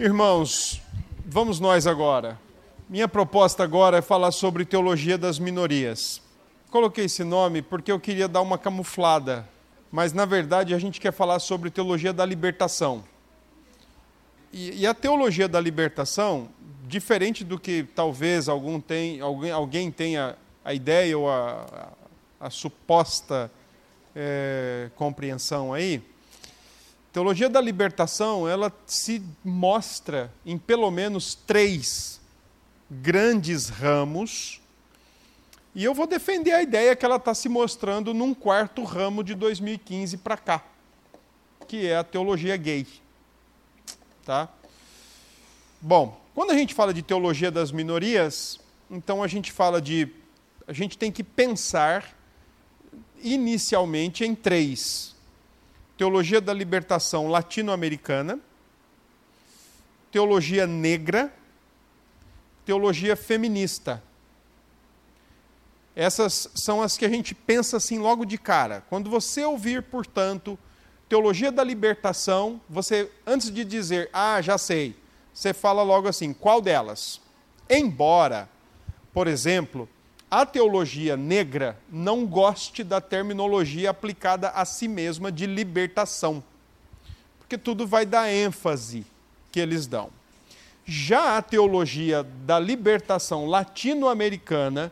Irmãos, vamos nós agora. Minha proposta agora é falar sobre teologia das minorias. Coloquei esse nome porque eu queria dar uma camuflada, mas na verdade a gente quer falar sobre teologia da libertação. E, e a teologia da libertação, diferente do que talvez algum tem, alguém, alguém tenha a ideia ou a, a, a suposta é, compreensão aí, teologia da libertação ela se mostra em pelo menos três grandes ramos e eu vou defender a ideia que ela está se mostrando num quarto ramo de 2015 para cá, que é a teologia gay. Tá? Bom, quando a gente fala de teologia das minorias, então a gente fala de. A gente tem que pensar inicialmente em três: teologia da libertação latino-americana, teologia negra, teologia feminista. Essas são as que a gente pensa assim logo de cara. Quando você ouvir, portanto, teologia da libertação, você, antes de dizer, ah, já sei, você fala logo assim, qual delas? Embora, por exemplo, a teologia negra não goste da terminologia aplicada a si mesma de libertação, porque tudo vai dar ênfase que eles dão. Já a teologia da libertação latino-americana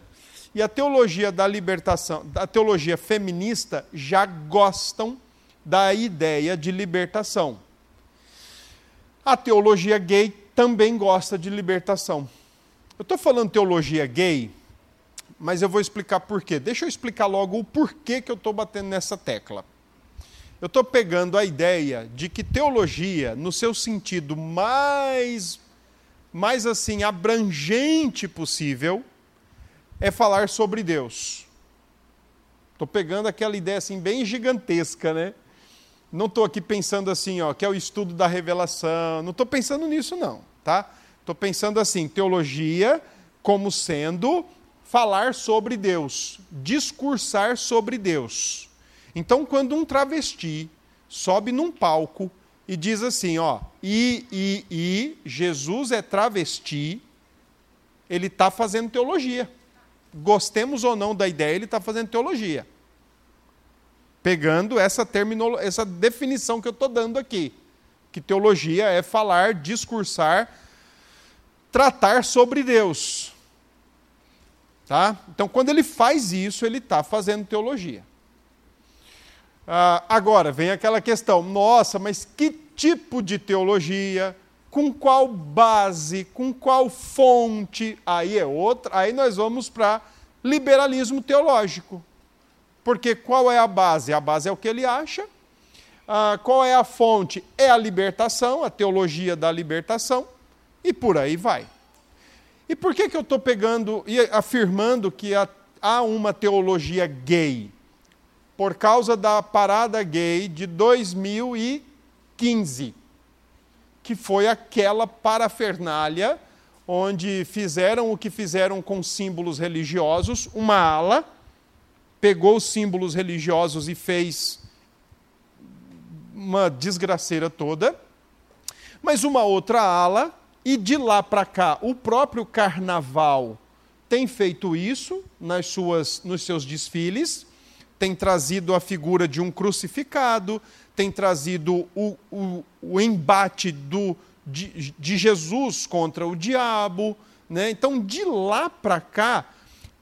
e a teologia da libertação, a teologia feminista já gostam da ideia de libertação. A teologia gay também gosta de libertação. Eu estou falando teologia gay, mas eu vou explicar por quê. Deixa eu explicar logo o porquê que eu estou batendo nessa tecla. Eu estou pegando a ideia de que teologia, no seu sentido mais, mais assim abrangente possível, é falar sobre Deus. Estou pegando aquela ideia assim bem gigantesca, né? Não estou aqui pensando assim, ó, que é o estudo da revelação. Não estou pensando nisso, não, tá? Estou pensando assim, teologia como sendo falar sobre Deus, discursar sobre Deus. Então, quando um travesti sobe num palco e diz assim, ó, e, e, e Jesus é travesti, ele está fazendo teologia gostemos ou não da ideia, ele está fazendo teologia. Pegando essa, essa definição que eu estou dando aqui. Que teologia é falar, discursar, tratar sobre Deus. Tá? Então, quando ele faz isso, ele está fazendo teologia. Ah, agora, vem aquela questão: nossa, mas que tipo de teologia? com qual base, com qual fonte, aí é outra, aí nós vamos para liberalismo teológico. Porque qual é a base? A base é o que ele acha. Ah, qual é a fonte? É a libertação, a teologia da libertação, e por aí vai. E por que, que eu estou pegando e afirmando que há uma teologia gay? Por causa da parada gay de 2015 que foi aquela parafernália onde fizeram o que fizeram com símbolos religiosos, uma ala pegou os símbolos religiosos e fez uma desgraceira toda, mas uma outra ala, e de lá para cá o próprio carnaval tem feito isso nas suas, nos seus desfiles, tem trazido a figura de um crucificado, tem trazido o, o, o embate do, de, de, Jesus contra o diabo. Né? Então, de lá para cá,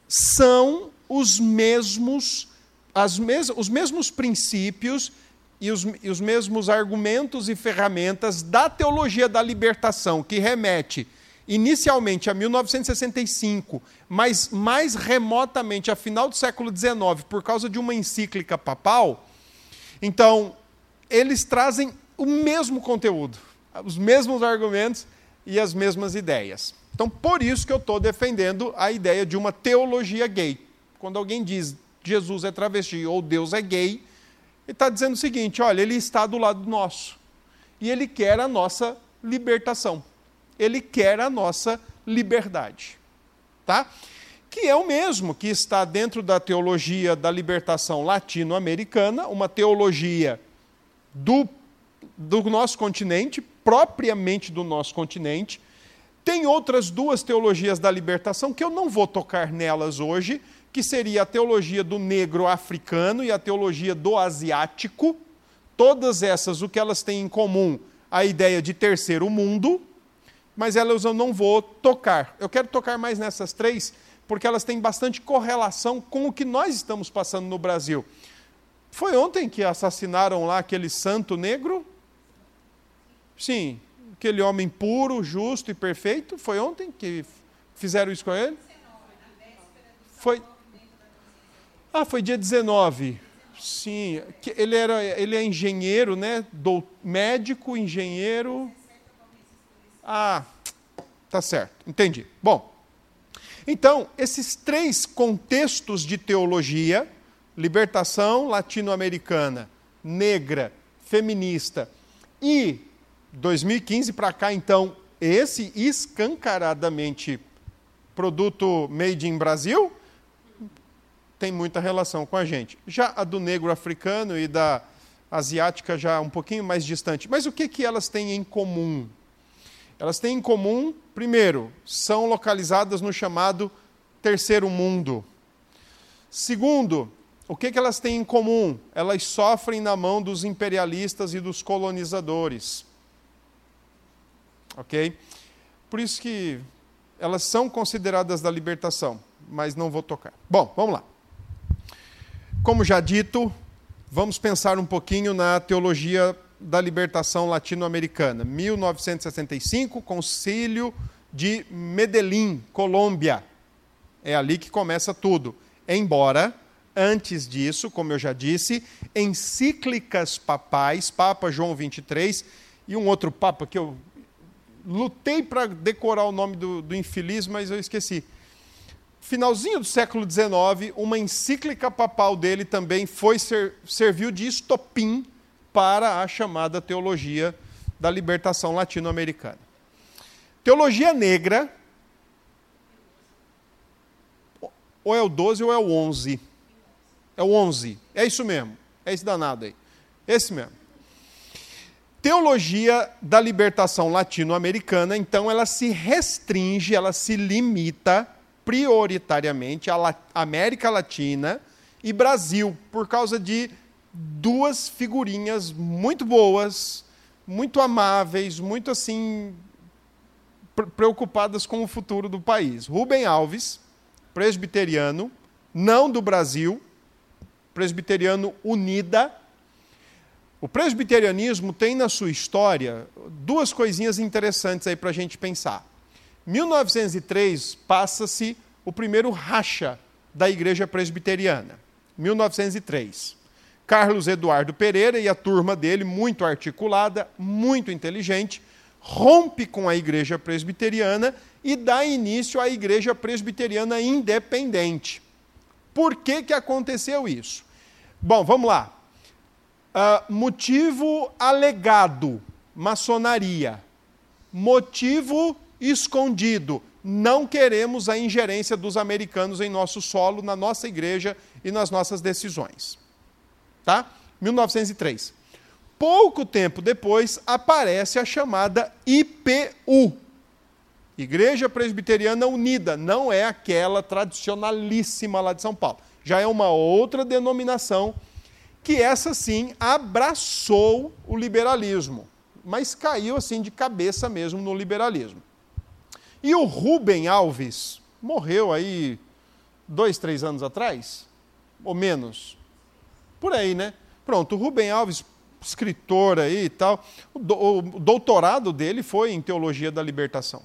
são os mesmos, as mes os mesmos princípios e os, e os mesmos argumentos e ferramentas da teologia da libertação, que remete inicialmente a 1965, mas mais remotamente a final do século XIX, por causa de uma encíclica papal. Então, eles trazem o mesmo conteúdo, os mesmos argumentos e as mesmas ideias. Então, por isso que eu estou defendendo a ideia de uma teologia gay. Quando alguém diz Jesus é travesti ou Deus é gay, está dizendo o seguinte: olha, ele está do lado nosso e ele quer a nossa libertação, ele quer a nossa liberdade. Tá? Que é o mesmo que está dentro da teologia da libertação latino-americana, uma teologia do, do nosso continente, propriamente do nosso continente. Tem outras duas teologias da libertação que eu não vou tocar nelas hoje, que seria a teologia do negro africano e a teologia do asiático. Todas essas, o que elas têm em comum? A ideia de terceiro mundo, mas elas eu não vou tocar. Eu quero tocar mais nessas três, porque elas têm bastante correlação com o que nós estamos passando no Brasil. Foi ontem que assassinaram lá aquele santo negro? Sim, aquele homem puro, justo e perfeito. Foi ontem que fizeram isso com ele? Foi. Ah, foi dia 19. Sim, ele era, ele é engenheiro, né? Do, médico, engenheiro. Ah, tá certo, entendi. Bom, então esses três contextos de teologia libertação latino-americana, negra, feminista. E 2015 para cá, então, esse escancaradamente produto made in Brasil tem muita relação com a gente. Já a do negro africano e da asiática já um pouquinho mais distante. Mas o que, que elas têm em comum? Elas têm em comum, primeiro, são localizadas no chamado terceiro mundo. Segundo, o que, que elas têm em comum? Elas sofrem na mão dos imperialistas e dos colonizadores. Ok? Por isso que elas são consideradas da libertação, mas não vou tocar. Bom, vamos lá. Como já dito, vamos pensar um pouquinho na teologia da libertação latino-americana. 1965, Concílio de Medellín, Colômbia. É ali que começa tudo. Embora Antes disso, como eu já disse, encíclicas papais, Papa João 23 e um outro Papa que eu lutei para decorar o nome do, do infeliz, mas eu esqueci. Finalzinho do século XIX, uma encíclica papal dele também foi ser, serviu de estopim para a chamada teologia da libertação latino-americana. Teologia negra, ou é o 12 ou é o 11. É o 11. É isso mesmo. É esse danado aí. Esse mesmo. Teologia da libertação latino-americana, então, ela se restringe, ela se limita prioritariamente à América Latina e Brasil, por causa de duas figurinhas muito boas, muito amáveis, muito assim preocupadas com o futuro do país. Rubem Alves, presbiteriano, não do Brasil, presbiteriano unida. O presbiterianismo tem na sua história duas coisinhas interessantes aí para a gente pensar. 1903 passa-se o primeiro racha da igreja presbiteriana. 1903. Carlos Eduardo Pereira e a turma dele, muito articulada, muito inteligente, rompe com a igreja presbiteriana e dá início à igreja presbiteriana independente. Por que, que aconteceu isso? Bom, vamos lá. Uh, motivo alegado: maçonaria. Motivo escondido: não queremos a ingerência dos americanos em nosso solo, na nossa igreja e nas nossas decisões. Tá? 1903. Pouco tempo depois aparece a chamada IPU, Igreja Presbiteriana Unida, não é aquela tradicionalíssima lá de São Paulo. Já é uma outra denominação que essa sim abraçou o liberalismo, mas caiu assim de cabeça mesmo no liberalismo. E o Rubem Alves morreu aí dois, três anos atrás, ou menos, por aí, né? Pronto, o Rubem Alves, escritor aí e tal, o doutorado dele foi em teologia da libertação.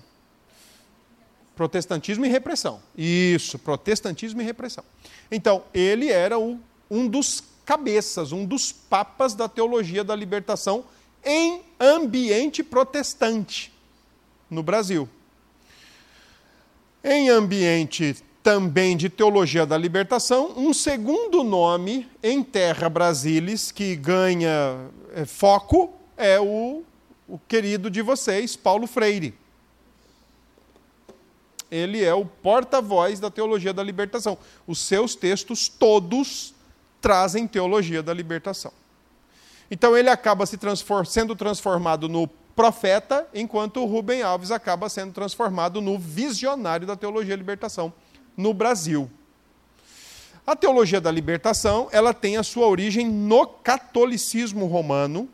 Protestantismo e repressão. Isso, protestantismo e repressão. Então, ele era o, um dos cabeças, um dos papas da teologia da libertação em ambiente protestante no Brasil. Em ambiente também de teologia da libertação, um segundo nome em terra brasilis que ganha é, foco é o, o querido de vocês, Paulo Freire ele é o porta-voz da teologia da libertação. Os seus textos todos trazem teologia da libertação. Então ele acaba se transform sendo transformado no profeta, enquanto o Rubem Alves acaba sendo transformado no visionário da teologia da libertação no Brasil. A teologia da libertação, ela tem a sua origem no catolicismo romano.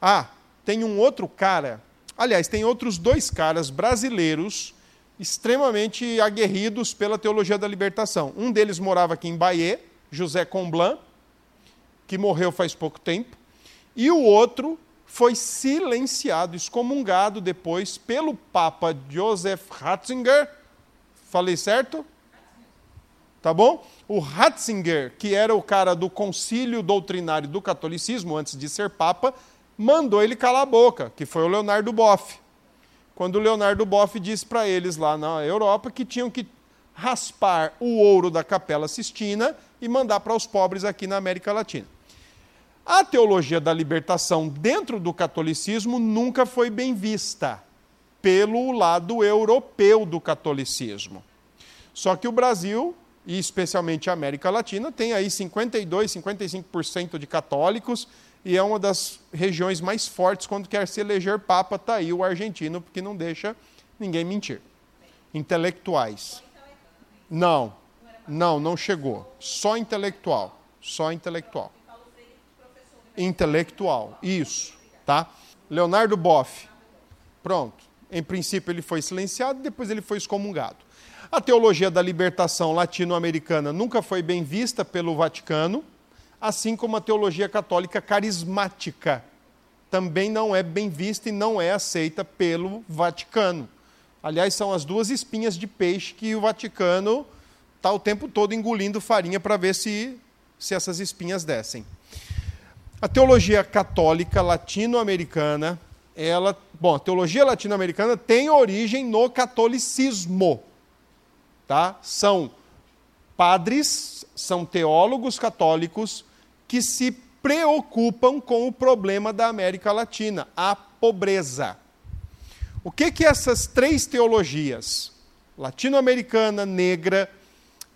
Ah, tem um outro cara, aliás, tem outros dois caras brasileiros extremamente aguerridos pela teologia da libertação. Um deles morava aqui em Bahia, José Comblan, que morreu faz pouco tempo, e o outro foi silenciado, excomungado depois pelo Papa Joseph Ratzinger. Falei certo? Tá bom? O Ratzinger, que era o cara do concílio doutrinário do catolicismo antes de ser papa, mandou ele calar a boca, que foi o Leonardo Boff. Quando o Leonardo Boff disse para eles lá na Europa que tinham que raspar o ouro da Capela Sistina e mandar para os pobres aqui na América Latina. A teologia da libertação dentro do catolicismo nunca foi bem vista pelo lado europeu do catolicismo. Só que o Brasil, e especialmente a América Latina, tem aí 52, 55% de católicos e é uma das regiões mais fortes quando quer se eleger papa, está aí o argentino, porque não deixa ninguém mentir. Intelectuais. Não, não, não chegou. Só intelectual, só intelectual intelectual. Isso, tá? Leonardo Boff. Pronto. Em princípio ele foi silenciado, depois ele foi excomungado. A teologia da libertação latino-americana nunca foi bem vista pelo Vaticano, assim como a teologia católica carismática também não é bem vista e não é aceita pelo Vaticano. Aliás, são as duas espinhas de peixe que o Vaticano está o tempo todo engolindo farinha para ver se, se essas espinhas descem. A teologia católica latino-americana, ela, bom, a teologia latino-americana tem origem no catolicismo, tá? São padres, são teólogos católicos que se preocupam com o problema da América Latina, a pobreza. O que que essas três teologias, latino-americana, negra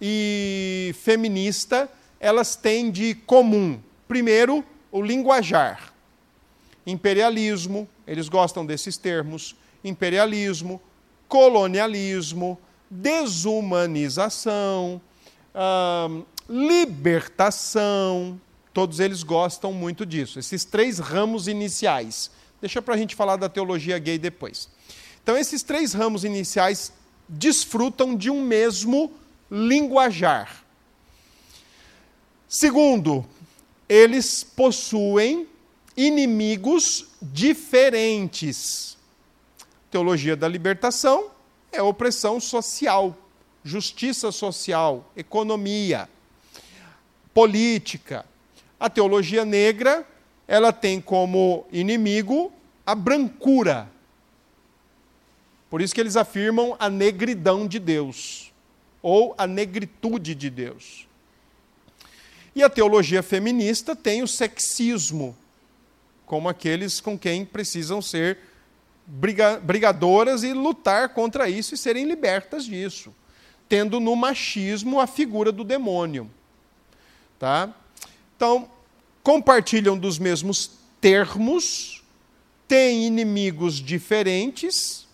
e feminista, elas têm de comum? Primeiro, o linguajar. Imperialismo, eles gostam desses termos, imperialismo, colonialismo, desumanização, hum, libertação, todos eles gostam muito disso. Esses três ramos iniciais. Deixa para a gente falar da teologia gay depois. Então, esses três ramos iniciais desfrutam de um mesmo linguajar. Segundo, eles possuem inimigos diferentes. Teologia da libertação é opressão social, justiça social, economia, política. A teologia negra, ela tem como inimigo a brancura. Por isso que eles afirmam a negridão de Deus, ou a negritude de Deus. E a teologia feminista tem o sexismo, como aqueles com quem precisam ser brigadoras e lutar contra isso e serem libertas disso, tendo no machismo a figura do demônio. Tá? Então, compartilham dos mesmos termos, têm inimigos diferentes,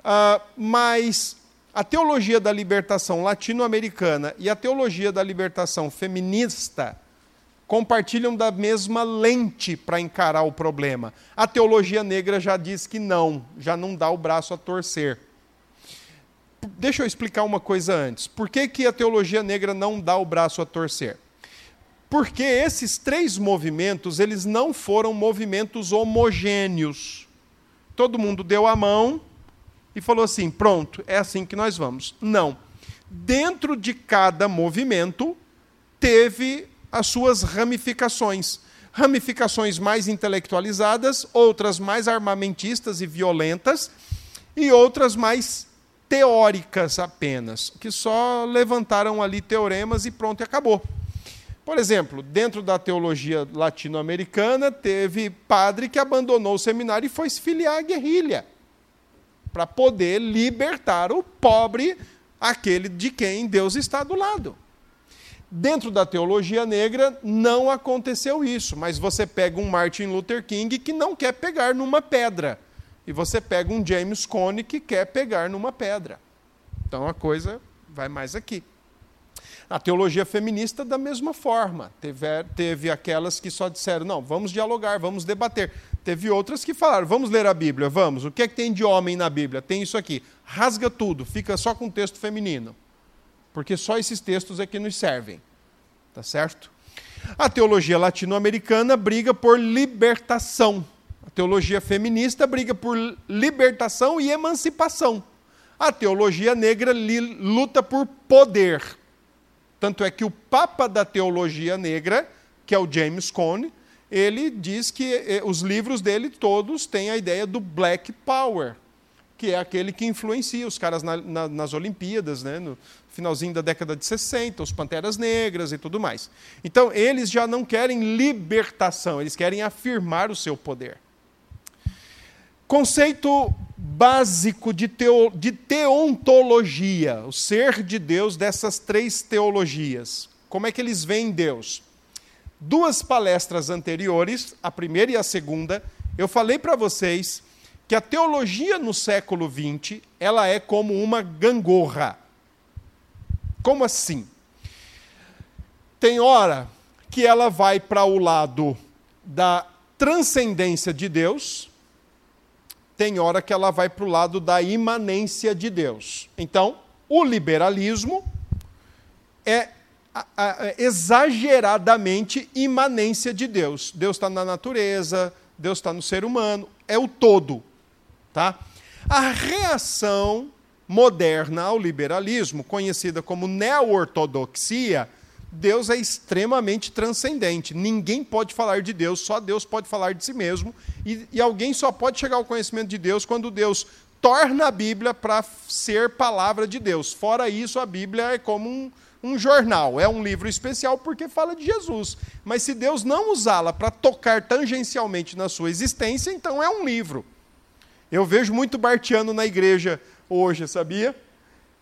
uh, mas a teologia da libertação latino-americana e a teologia da libertação feminista compartilham da mesma lente para encarar o problema. A teologia negra já diz que não, já não dá o braço a torcer. Deixa eu explicar uma coisa antes. Por que, que a teologia negra não dá o braço a torcer? Porque esses três movimentos, eles não foram movimentos homogêneos. Todo mundo deu a mão, e falou assim: pronto, é assim que nós vamos. Não. Dentro de cada movimento, teve as suas ramificações. Ramificações mais intelectualizadas, outras mais armamentistas e violentas, e outras mais teóricas apenas, que só levantaram ali teoremas e pronto, e acabou. Por exemplo, dentro da teologia latino-americana, teve padre que abandonou o seminário e foi se filiar à guerrilha para poder libertar o pobre, aquele de quem Deus está do lado. Dentro da teologia negra não aconteceu isso, mas você pega um Martin Luther King que não quer pegar numa pedra, e você pega um James Cone que quer pegar numa pedra. Então a coisa vai mais aqui. A teologia feminista, da mesma forma. Teve, teve aquelas que só disseram: não, vamos dialogar, vamos debater. Teve outras que falaram: vamos ler a Bíblia, vamos. O que é que tem de homem na Bíblia? Tem isso aqui. Rasga tudo, fica só com o texto feminino porque só esses textos é que nos servem. Tá certo? A teologia latino-americana briga por libertação. A teologia feminista briga por libertação e emancipação. A teologia negra luta por poder. Tanto é que o papa da teologia negra, que é o James Cone, ele diz que eh, os livros dele todos têm a ideia do black power, que é aquele que influencia os caras na, na, nas Olimpíadas, né? no finalzinho da década de 60, os Panteras Negras e tudo mais. Então, eles já não querem libertação, eles querem afirmar o seu poder. Conceito básico de, teo, de teontologia, o ser de Deus dessas três teologias. Como é que eles veem Deus? Duas palestras anteriores, a primeira e a segunda, eu falei para vocês que a teologia no século XX ela é como uma gangorra. Como assim? Tem hora que ela vai para o lado da transcendência de Deus, tem hora que ela vai para o lado da imanência de Deus. Então, o liberalismo é exageradamente imanência de Deus. Deus está na natureza, Deus está no ser humano, é o todo. Tá? A reação moderna ao liberalismo, conhecida como neo-ortodoxia, Deus é extremamente transcendente. Ninguém pode falar de Deus, só Deus pode falar de si mesmo. E, e alguém só pode chegar ao conhecimento de Deus quando Deus torna a Bíblia para ser palavra de Deus. Fora isso, a Bíblia é como um, um jornal, é um livro especial porque fala de Jesus. Mas se Deus não usá-la para tocar tangencialmente na sua existência, então é um livro. Eu vejo muito Bartiano na igreja hoje, sabia?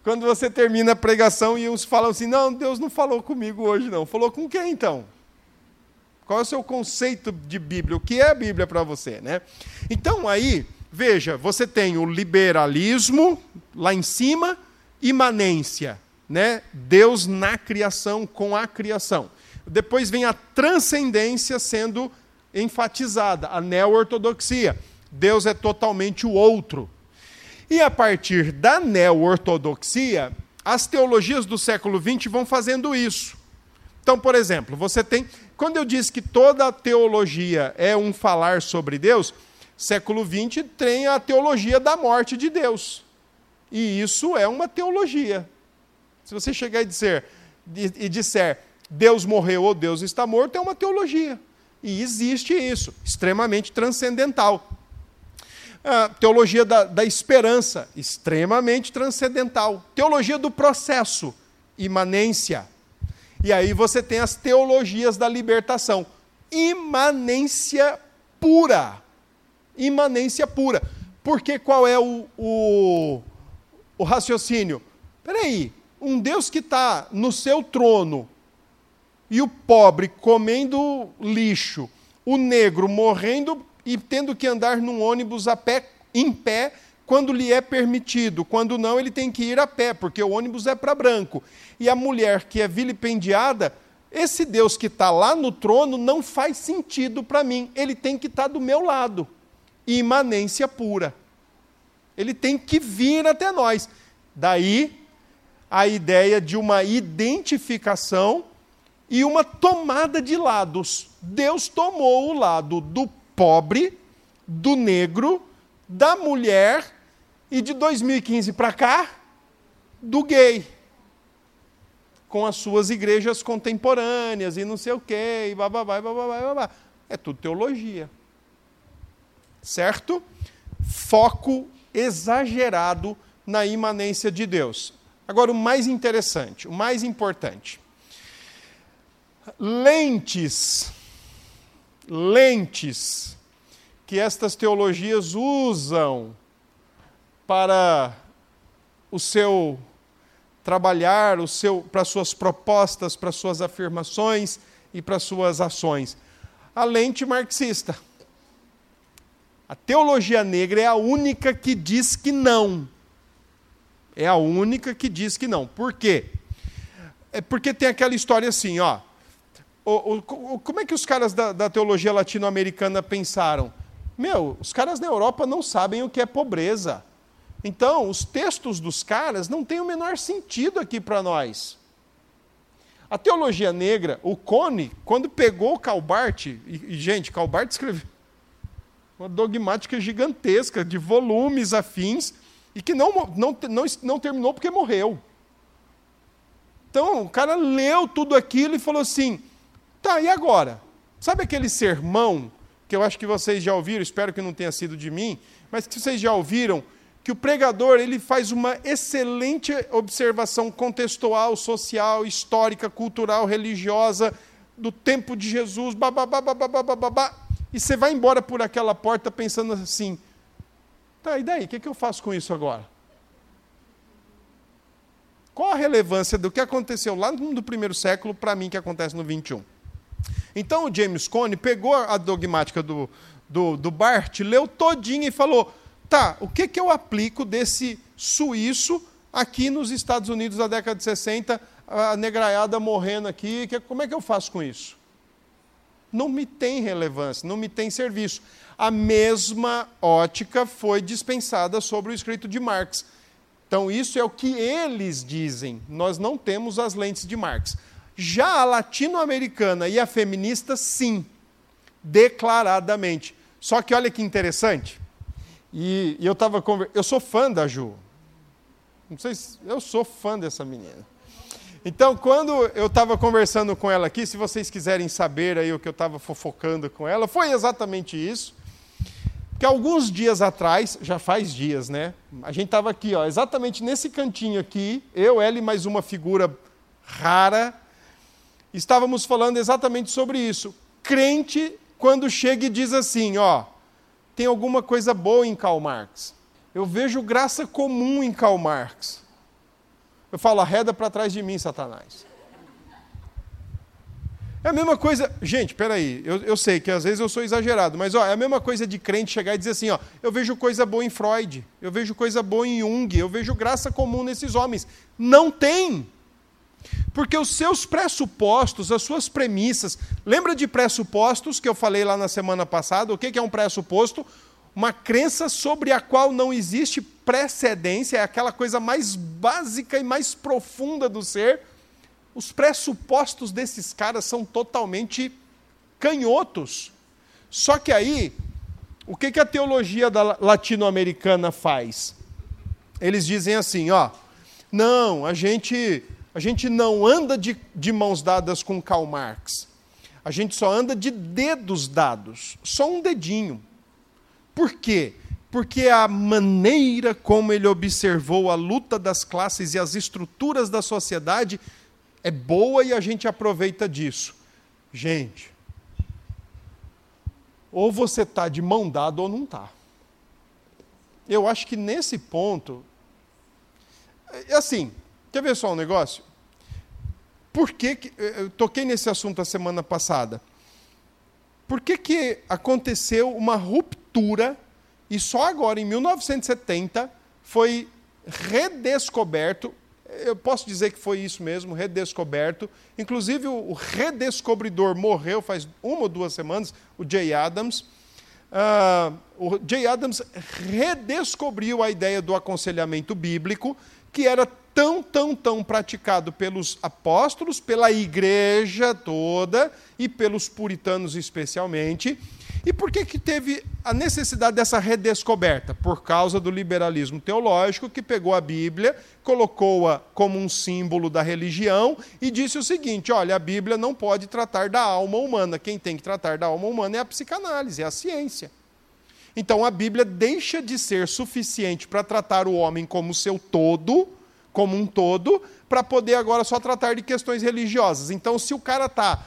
Quando você termina a pregação e uns falam assim: Não, Deus não falou comigo hoje, não. Falou com quem então? Qual é o seu conceito de Bíblia? O que é a Bíblia para você, né? Então aí, veja, você tem o liberalismo lá em cima, imanência, né? Deus na criação com a criação. Depois vem a transcendência sendo enfatizada, a neo-ortodoxia. Deus é totalmente o outro. E a partir da neo-ortodoxia, as teologias do século XX vão fazendo isso. Então, por exemplo, você tem. Quando eu disse que toda teologia é um falar sobre Deus, século XX tem a teologia da morte de Deus. E isso é uma teologia. Se você chegar e dizer, e disser Deus morreu ou Deus está morto, é uma teologia. E existe isso, extremamente transcendental. A teologia da, da esperança, extremamente transcendental. Teologia do processo, imanência. E aí você tem as teologias da libertação. Imanência pura. Imanência pura. Porque qual é o, o, o raciocínio? Peraí, um Deus que está no seu trono e o pobre comendo lixo, o negro morrendo e tendo que andar num ônibus a pé, em pé, quando lhe é permitido. Quando não, ele tem que ir a pé, porque o ônibus é para branco. E a mulher que é vilipendiada, esse Deus que está lá no trono não faz sentido para mim. Ele tem que estar tá do meu lado. Imanência pura. Ele tem que vir até nós. Daí a ideia de uma identificação e uma tomada de lados. Deus tomou o lado do pobre, do negro, da mulher e de 2015 para cá, do gay. Com as suas igrejas contemporâneas e não sei o quê, e babá, babá, babá, babá. É tudo teologia. Certo? Foco exagerado na imanência de Deus. Agora, o mais interessante, o mais importante. Lentes lentes que estas teologias usam para o seu trabalhar o seu para suas propostas, para suas afirmações e para suas ações. A lente marxista. A teologia negra é a única que diz que não. É a única que diz que não. Por quê? É porque tem aquela história assim, ó. O, o, como é que os caras da, da teologia latino-americana pensaram? Meu, os caras na Europa não sabem o que é pobreza. Então, os textos dos caras não têm o menor sentido aqui para nós. A teologia negra, o Cone, quando pegou Calbart, e, e gente, Calbart escreveu uma dogmática gigantesca de volumes afins e que não, não, não, não terminou porque morreu. Então, o cara leu tudo aquilo e falou assim: tá, e agora? Sabe aquele sermão que eu acho que vocês já ouviram, espero que não tenha sido de mim, mas que vocês já ouviram, que o pregador ele faz uma excelente observação contextual, social, histórica, cultural, religiosa do tempo de Jesus, babá, e você vai embora por aquela porta pensando assim: tá, e daí? O que, é que eu faço com isso agora? Qual a relevância do que aconteceu lá no primeiro século para mim que acontece no 21? Então o James Cone pegou a dogmática do, do, do Bart, leu todinha e falou: tá, o que, que eu aplico desse suíço aqui nos Estados Unidos da década de 60, a negraiada morrendo aqui, que, como é que eu faço com isso? Não me tem relevância, não me tem serviço. A mesma ótica foi dispensada sobre o escrito de Marx. Então, isso é o que eles dizem. Nós não temos as lentes de Marx. Já a latino-americana e a feminista, sim, declaradamente. Só que olha que interessante. E, e eu estava conver... Eu sou fã da Ju. Não sei se... Eu sou fã dessa menina. Então, quando eu estava conversando com ela aqui, se vocês quiserem saber aí o que eu estava fofocando com ela, foi exatamente isso. Que alguns dias atrás, já faz dias, né? A gente estava aqui, ó, exatamente nesse cantinho aqui, eu, ela e mais uma figura rara, estávamos falando exatamente sobre isso. Crente, quando chega e diz assim, ó, tem alguma coisa boa em Karl Marx. Eu vejo graça comum em Karl Marx. Eu falo, arreda para trás de mim, Satanás. É a mesma coisa. Gente, peraí, eu, eu sei que às vezes eu sou exagerado, mas ó, é a mesma coisa de crente chegar e dizer assim: ó, eu vejo coisa boa em Freud, eu vejo coisa boa em Jung, eu vejo graça comum nesses homens. Não tem. Porque os seus pressupostos, as suas premissas. Lembra de pressupostos que eu falei lá na semana passada? O que é um pressuposto? Uma crença sobre a qual não existe precedência, é aquela coisa mais básica e mais profunda do ser. Os pressupostos desses caras são totalmente canhotos. Só que aí, o que, que a teologia latino-americana faz? Eles dizem assim: ó, não, a gente a gente não anda de, de mãos dadas com Karl Marx. A gente só anda de dedos dados, só um dedinho. Por quê? Porque a maneira como ele observou a luta das classes e as estruturas da sociedade é boa e a gente aproveita disso. Gente, ou você está de mão dada ou não está. Eu acho que nesse ponto, é assim, Quer ver só um negócio? Por que, que eu toquei nesse assunto a semana passada? Por que, que aconteceu uma ruptura e só agora, em 1970, foi redescoberto eu posso dizer que foi isso mesmo, redescoberto. Inclusive, o redescobridor morreu faz uma ou duas semanas, o Jay Adams. Uh, o Jay Adams redescobriu a ideia do aconselhamento bíblico, que era tão, tão, tão praticado pelos apóstolos, pela igreja toda e pelos puritanos especialmente. E por que, que teve a necessidade dessa redescoberta? Por causa do liberalismo teológico que pegou a Bíblia, colocou-a como um símbolo da religião e disse o seguinte: olha, a Bíblia não pode tratar da alma humana. Quem tem que tratar da alma humana é a psicanálise, é a ciência. Então a Bíblia deixa de ser suficiente para tratar o homem como seu todo como um todo, para poder agora só tratar de questões religiosas. Então, se o cara está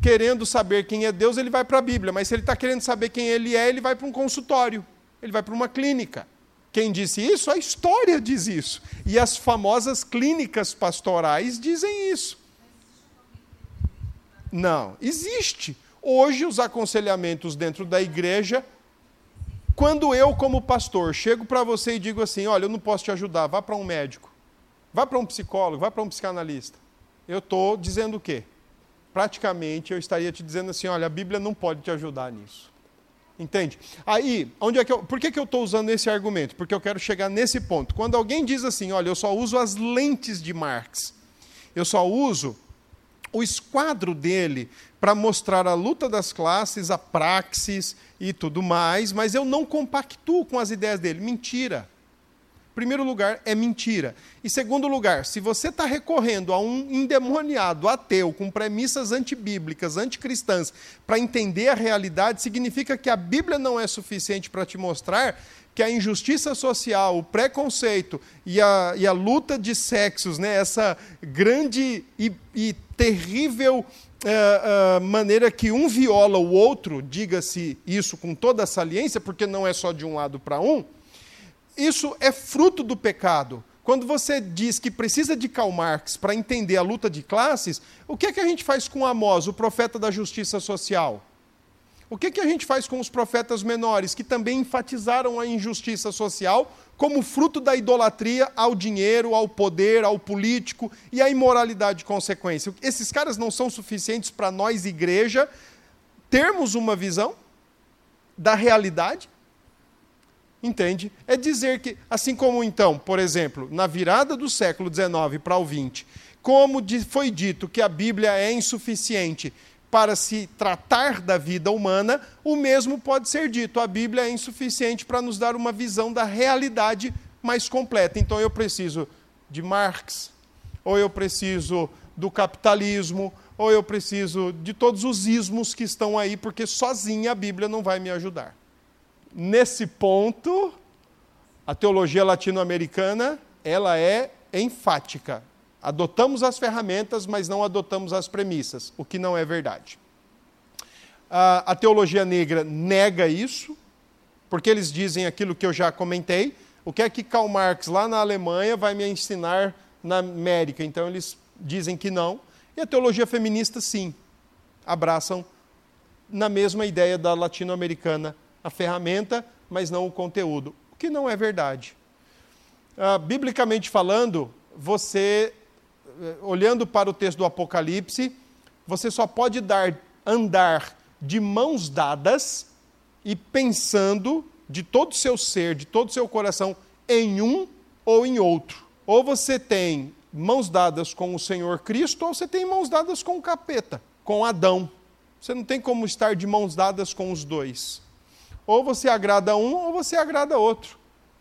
querendo saber quem é Deus, ele vai para a Bíblia, mas se ele está querendo saber quem ele é, ele vai para um consultório, ele vai para uma clínica. Quem disse isso? A história diz isso. E as famosas clínicas pastorais dizem isso. Não, existe. Hoje, os aconselhamentos dentro da igreja, quando eu, como pastor, chego para você e digo assim: olha, eu não posso te ajudar, vá para um médico, vá para um psicólogo, vá para um psicanalista. Eu estou dizendo o quê? Praticamente eu estaria te dizendo assim: olha, a Bíblia não pode te ajudar nisso. Entende? Aí, onde é que eu, por que, que eu estou usando esse argumento? Porque eu quero chegar nesse ponto. Quando alguém diz assim, olha, eu só uso as lentes de Marx, eu só uso o esquadro dele para mostrar a luta das classes, a praxis e tudo mais, mas eu não compactuo com as ideias dele. Mentira primeiro lugar, é mentira. E segundo lugar, se você está recorrendo a um endemoniado ateu com premissas antibíblicas, anticristãs, para entender a realidade, significa que a Bíblia não é suficiente para te mostrar que a injustiça social, o preconceito e a, e a luta de sexos, né, essa grande e, e terrível uh, uh, maneira que um viola o outro, diga-se isso com toda a saliência, porque não é só de um lado para um isso é fruto do pecado. Quando você diz que precisa de Karl Marx para entender a luta de classes, o que é que a gente faz com Amós, o profeta da justiça social? O que é que a gente faz com os profetas menores, que também enfatizaram a injustiça social como fruto da idolatria ao dinheiro, ao poder, ao político e à imoralidade de consequência? Esses caras não são suficientes para nós, igreja, termos uma visão da realidade? Entende? É dizer que, assim como então, por exemplo, na virada do século XIX para o XX, como foi dito que a Bíblia é insuficiente para se tratar da vida humana, o mesmo pode ser dito. A Bíblia é insuficiente para nos dar uma visão da realidade mais completa. Então eu preciso de Marx, ou eu preciso do capitalismo, ou eu preciso de todos os ismos que estão aí, porque sozinha a Bíblia não vai me ajudar nesse ponto, a teologia latino-americana, ela é enfática. Adotamos as ferramentas, mas não adotamos as premissas, o que não é verdade. A, a teologia negra nega isso, porque eles dizem aquilo que eu já comentei. O que é que Karl Marx, lá na Alemanha, vai me ensinar na América? Então, eles dizem que não. E a teologia feminista, sim, abraçam na mesma ideia da latino-americana a ferramenta, mas não o conteúdo, o que não é verdade. Ah, biblicamente falando, você, eh, olhando para o texto do Apocalipse, você só pode dar, andar de mãos dadas e pensando de todo o seu ser, de todo o seu coração, em um ou em outro. Ou você tem mãos dadas com o Senhor Cristo, ou você tem mãos dadas com o capeta, com Adão. Você não tem como estar de mãos dadas com os dois. Ou você agrada um ou você agrada outro.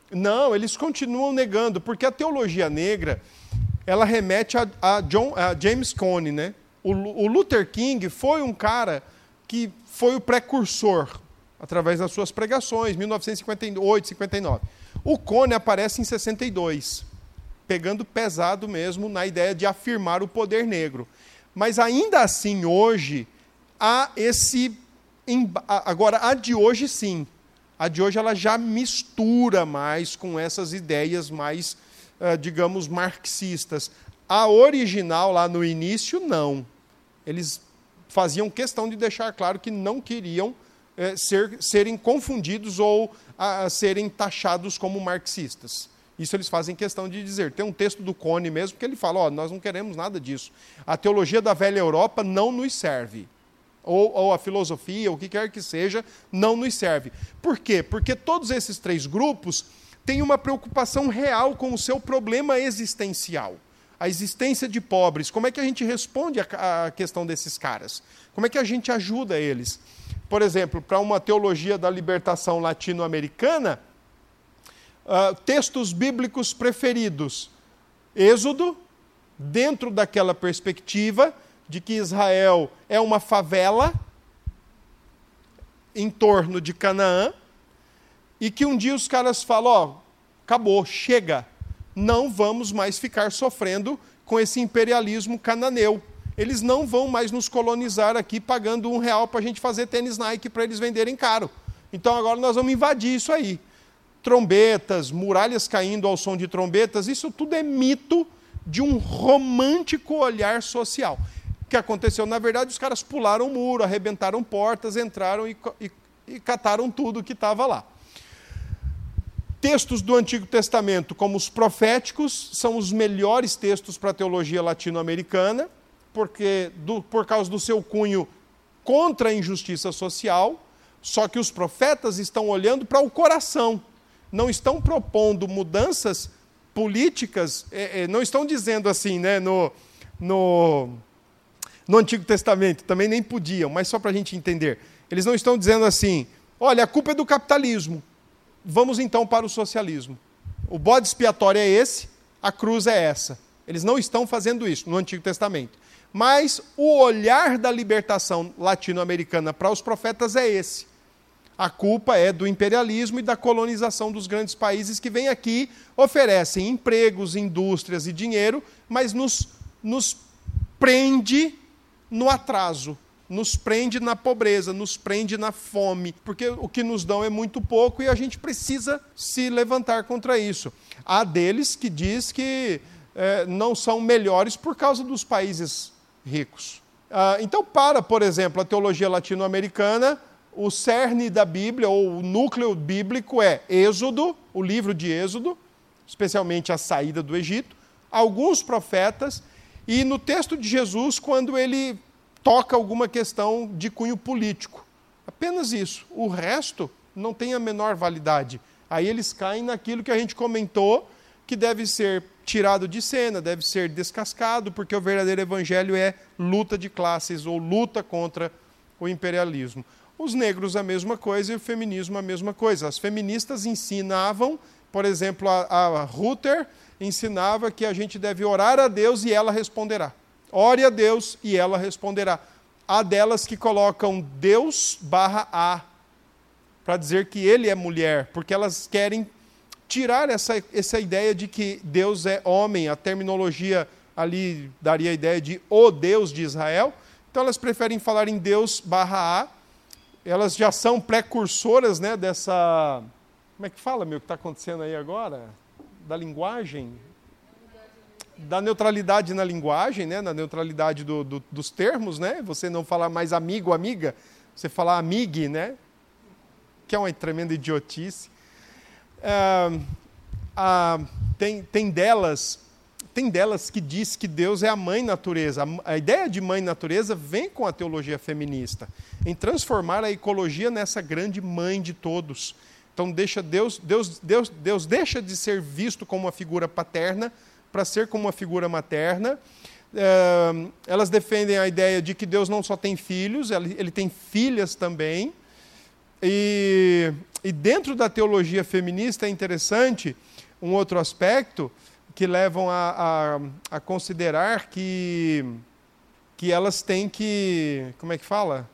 Não, eles continuam negando, porque a teologia negra ela remete a, a, John, a James Cone, né? O, o, Luther King foi um cara que foi o precursor através das suas pregações, 1958, 59. O Cone aparece em 62, pegando pesado mesmo na ideia de afirmar o poder negro. Mas ainda assim, hoje, há esse Agora, a de hoje, sim. A de hoje ela já mistura mais com essas ideias mais, uh, digamos, marxistas. A original, lá no início, não. Eles faziam questão de deixar claro que não queriam eh, ser, serem confundidos ou uh, serem taxados como marxistas. Isso eles fazem questão de dizer. Tem um texto do Cone mesmo que ele fala: nós não queremos nada disso. A teologia da velha Europa não nos serve ou, ou a filosofia, o que quer que seja, não nos serve. Por quê? Porque todos esses três grupos têm uma preocupação real com o seu problema existencial. A existência de pobres. Como é que a gente responde à questão desses caras? Como é que a gente ajuda eles? Por exemplo, para uma teologia da libertação latino-americana, uh, textos bíblicos preferidos. Êxodo, dentro daquela perspectiva, de que Israel é uma favela em torno de Canaã e que um dia os caras falam: ó, acabou, chega, não vamos mais ficar sofrendo com esse imperialismo cananeu. Eles não vão mais nos colonizar aqui pagando um real para a gente fazer tênis Nike para eles venderem caro. Então agora nós vamos invadir isso aí. Trombetas, muralhas caindo ao som de trombetas, isso tudo é mito de um romântico olhar social. O que aconteceu? Na verdade, os caras pularam o muro, arrebentaram portas, entraram e, e, e cataram tudo que estava lá. Textos do Antigo Testamento, como os proféticos, são os melhores textos para a teologia latino-americana, porque do, por causa do seu cunho contra a injustiça social, só que os profetas estão olhando para o coração, não estão propondo mudanças políticas, é, é, não estão dizendo assim, né, no, no, no Antigo Testamento, também nem podiam, mas só para a gente entender. Eles não estão dizendo assim, olha, a culpa é do capitalismo, vamos então para o socialismo. O bode expiatório é esse, a cruz é essa. Eles não estão fazendo isso no Antigo Testamento. Mas o olhar da libertação latino-americana para os profetas é esse. A culpa é do imperialismo e da colonização dos grandes países que vêm aqui, oferecem empregos, indústrias e dinheiro, mas nos, nos prende no atraso, nos prende na pobreza, nos prende na fome, porque o que nos dão é muito pouco e a gente precisa se levantar contra isso. Há deles que diz que é, não são melhores por causa dos países ricos. Ah, então, para, por exemplo, a teologia latino-americana, o cerne da Bíblia, ou o núcleo bíblico é Êxodo, o livro de Êxodo, especialmente a saída do Egito, alguns profetas, e no texto de Jesus, quando ele toca alguma questão de cunho político. Apenas isso. O resto não tem a menor validade. Aí eles caem naquilo que a gente comentou, que deve ser tirado de cena, deve ser descascado, porque o verdadeiro evangelho é luta de classes ou luta contra o imperialismo. Os negros a mesma coisa e o feminismo a mesma coisa. As feministas ensinavam, por exemplo, a, a Ruther ensinava que a gente deve orar a Deus e ela responderá. Ore a Deus e ela responderá. Há delas que colocam Deus barra A para dizer que ele é mulher, porque elas querem tirar essa, essa ideia de que Deus é homem. A terminologia ali daria a ideia de o Deus de Israel. Então elas preferem falar em Deus barra A elas já são precursoras né, dessa. Como é que fala, meu, o que está acontecendo aí agora? Da linguagem? Da neutralidade na linguagem, né, na neutralidade do, do, dos termos, né? Você não falar mais amigo, amiga, você falar amigue, né? Que é uma tremenda idiotice. Ah, ah, tem, tem delas tem delas que diz que Deus é a mãe natureza. A ideia de mãe natureza vem com a teologia feminista, em transformar a ecologia nessa grande mãe de todos. Então deixa Deus, Deus, Deus, Deus deixa de ser visto como uma figura paterna para ser como uma figura materna. É, elas defendem a ideia de que Deus não só tem filhos, ele, ele tem filhas também. E, e dentro da teologia feminista é interessante um outro aspecto que levam a, a, a, considerar que, que elas têm que. Como é que fala?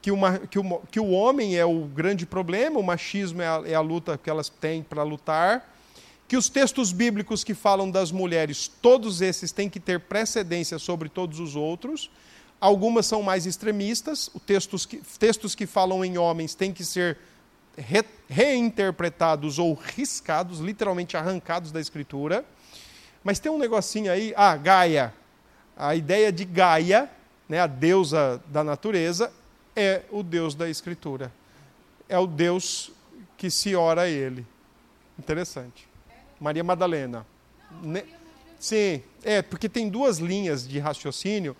Que, uma, que, o, que o homem é o grande problema, o machismo é a, é a luta que elas têm para lutar. Que os textos bíblicos que falam das mulheres, todos esses têm que ter precedência sobre todos os outros. Algumas são mais extremistas, textos que, textos que falam em homens têm que ser re, reinterpretados ou riscados, literalmente arrancados da Escritura. Mas tem um negocinho aí, ah, Gaia. A ideia de Gaia, né, a deusa da natureza, é o Deus da Escritura. É o Deus que se ora a ele. Interessante. Maria Madalena. Ne Sim, é, porque tem duas linhas de raciocínio.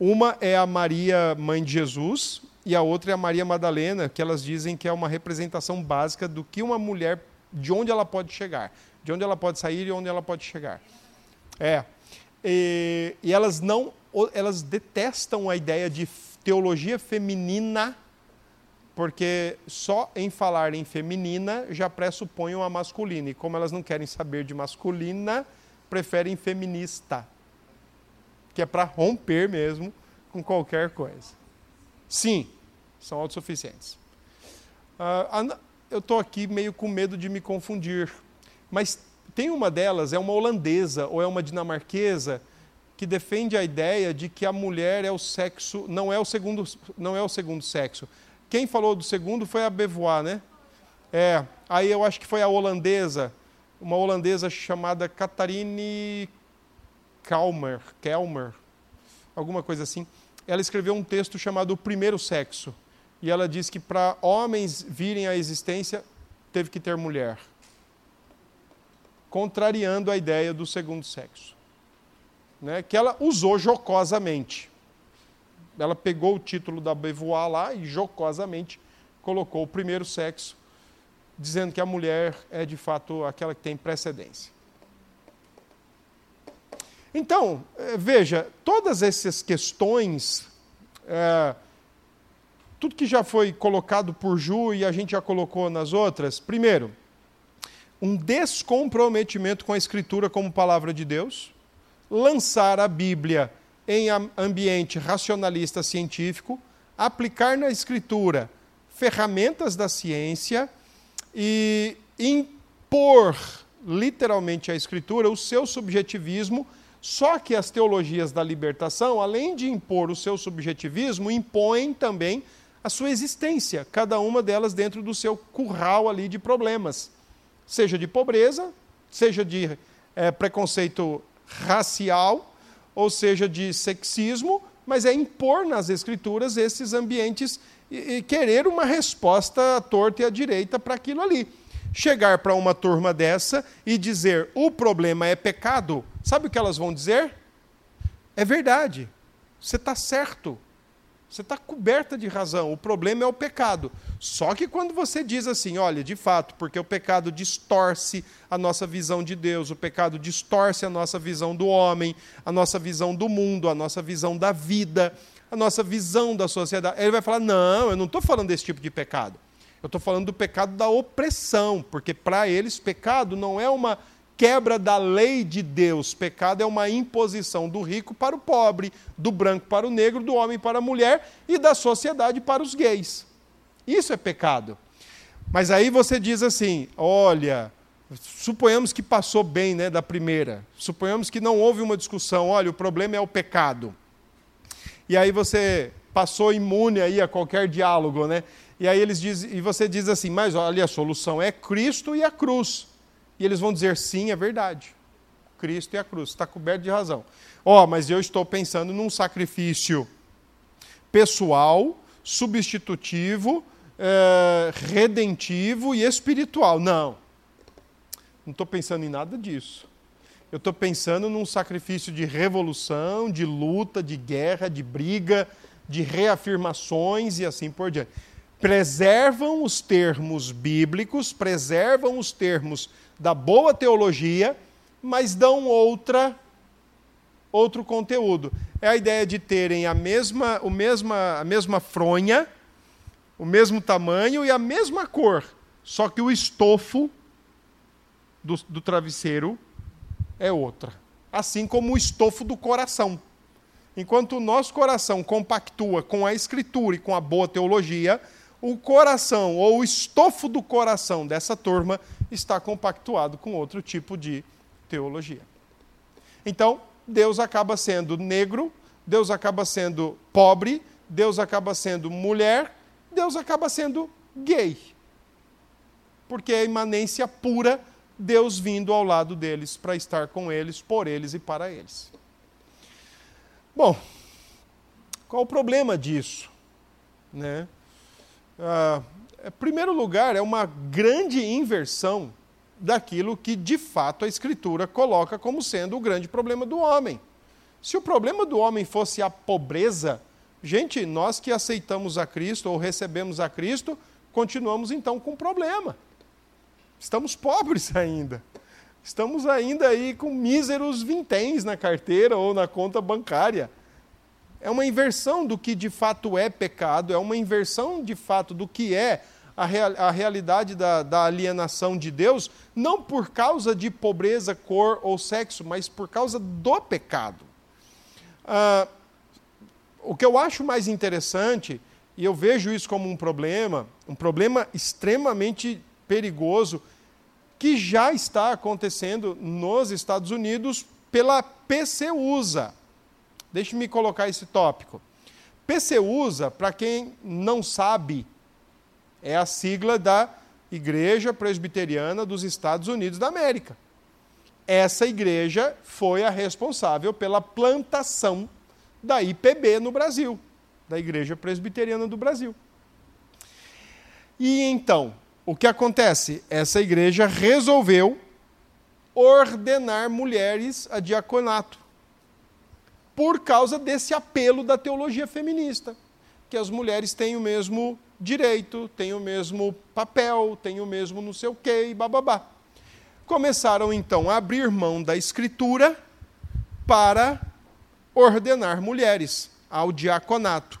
Uma é a Maria, mãe de Jesus, e a outra é a Maria Madalena, que elas dizem que é uma representação básica do que uma mulher, de onde ela pode chegar, de onde ela pode sair e onde ela pode chegar. É. E, e elas não, elas detestam a ideia de teologia feminina, porque só em falar em feminina já pressupõe uma masculina. E como elas não querem saber de masculina, preferem feminista, que é para romper mesmo com qualquer coisa. Sim, são autossuficientes. Uh, eu estou aqui meio com medo de me confundir, mas tem uma delas, é uma holandesa ou é uma dinamarquesa, que defende a ideia de que a mulher é o sexo, não é o segundo, não é o segundo sexo. Quem falou do segundo foi a Beauvoir, né? É, aí eu acho que foi a holandesa, uma holandesa chamada Catharine Kalmer, Kelmer, alguma coisa assim. Ela escreveu um texto chamado O Primeiro Sexo. E ela diz que para homens virem à existência, teve que ter mulher. Contrariando a ideia do segundo sexo. Né, que ela usou jocosamente. Ela pegou o título da Beauvoir lá e jocosamente colocou o primeiro sexo, dizendo que a mulher é de fato aquela que tem precedência. Então, eh, veja, todas essas questões, é, tudo que já foi colocado por Ju e a gente já colocou nas outras, primeiro, um descomprometimento com a Escritura como palavra de Deus, lançar a Bíblia em ambiente racionalista científico, aplicar na Escritura ferramentas da ciência e impor literalmente à Escritura o seu subjetivismo. Só que as teologias da libertação, além de impor o seu subjetivismo, impõem também a sua existência, cada uma delas dentro do seu curral ali de problemas, seja de pobreza, seja de é, preconceito racial, ou seja de sexismo, mas é impor nas escrituras esses ambientes e, e querer uma resposta à torta e à direita para aquilo ali. Chegar para uma turma dessa e dizer o problema é pecado, Sabe o que elas vão dizer? É verdade, você está certo, você está coberta de razão, o problema é o pecado. Só que quando você diz assim, olha, de fato, porque o pecado distorce a nossa visão de Deus, o pecado distorce a nossa visão do homem, a nossa visão do mundo, a nossa visão da vida, a nossa visão da sociedade. Ele vai falar: não, eu não estou falando desse tipo de pecado. Eu estou falando do pecado da opressão, porque para eles pecado não é uma quebra da lei de Deus. Pecado é uma imposição do rico para o pobre, do branco para o negro, do homem para a mulher e da sociedade para os gays. Isso é pecado. Mas aí você diz assim: olha, suponhamos que passou bem né, da primeira, suponhamos que não houve uma discussão, olha, o problema é o pecado. E aí você passou imune aí a qualquer diálogo, né? E aí eles dizem, e você diz assim, mas olha, a solução é Cristo e a cruz. E eles vão dizer: sim, é verdade. Cristo e a cruz. Está coberto de razão. Ó, oh, mas eu estou pensando num sacrifício pessoal, substitutivo, é, redentivo e espiritual. Não. Não estou pensando em nada disso. Eu estou pensando num sacrifício de revolução, de luta, de guerra, de briga, de reafirmações e assim por diante. Preservam os termos bíblicos, preservam os termos da boa teologia, mas dão outra outro conteúdo. É a ideia de terem a mesma, o mesma, a mesma fronha, o mesmo tamanho e a mesma cor, só que o estofo do, do travesseiro é outra. Assim como o estofo do coração. Enquanto o nosso coração compactua com a escritura e com a boa teologia, o coração ou o estofo do coração dessa turma está compactuado com outro tipo de teologia. Então, Deus acaba sendo negro, Deus acaba sendo pobre, Deus acaba sendo mulher, Deus acaba sendo gay. Porque é a imanência pura Deus vindo ao lado deles para estar com eles, por eles e para eles. Bom, qual o problema disso? Né? Ah, em primeiro lugar, é uma grande inversão daquilo que de fato a Escritura coloca como sendo o grande problema do homem. Se o problema do homem fosse a pobreza, gente, nós que aceitamos a Cristo ou recebemos a Cristo, continuamos então com problema. Estamos pobres ainda. Estamos ainda aí com míseros vinténs na carteira ou na conta bancária. É uma inversão do que de fato é pecado, é uma inversão de fato do que é a, real, a realidade da, da alienação de Deus, não por causa de pobreza, cor ou sexo, mas por causa do pecado. Ah, o que eu acho mais interessante, e eu vejo isso como um problema, um problema extremamente perigoso, que já está acontecendo nos Estados Unidos pela PCUSA, Deixe-me colocar esse tópico. PCUSA, para quem não sabe, é a sigla da Igreja Presbiteriana dos Estados Unidos da América. Essa igreja foi a responsável pela plantação da IPB no Brasil, da Igreja Presbiteriana do Brasil. E então, o que acontece? Essa igreja resolveu ordenar mulheres a diaconato por causa desse apelo da teologia feminista, que as mulheres têm o mesmo direito, têm o mesmo papel, têm o mesmo não sei o quê e bababá. Começaram então a abrir mão da escritura para ordenar mulheres ao diaconato.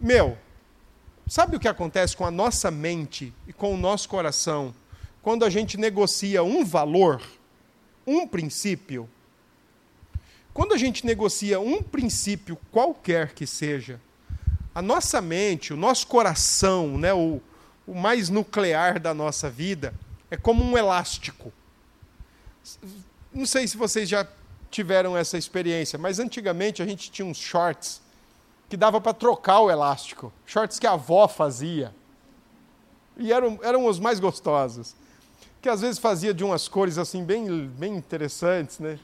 Meu, sabe o que acontece com a nossa mente e com o nosso coração quando a gente negocia um valor, um princípio? Quando a gente negocia um princípio qualquer que seja, a nossa mente, o nosso coração, né, o, o mais nuclear da nossa vida, é como um elástico. Não sei se vocês já tiveram essa experiência, mas antigamente a gente tinha uns shorts que dava para trocar o elástico, shorts que a avó fazia. E eram, eram os mais gostosos. Que às vezes fazia de umas cores assim bem, bem interessantes, né?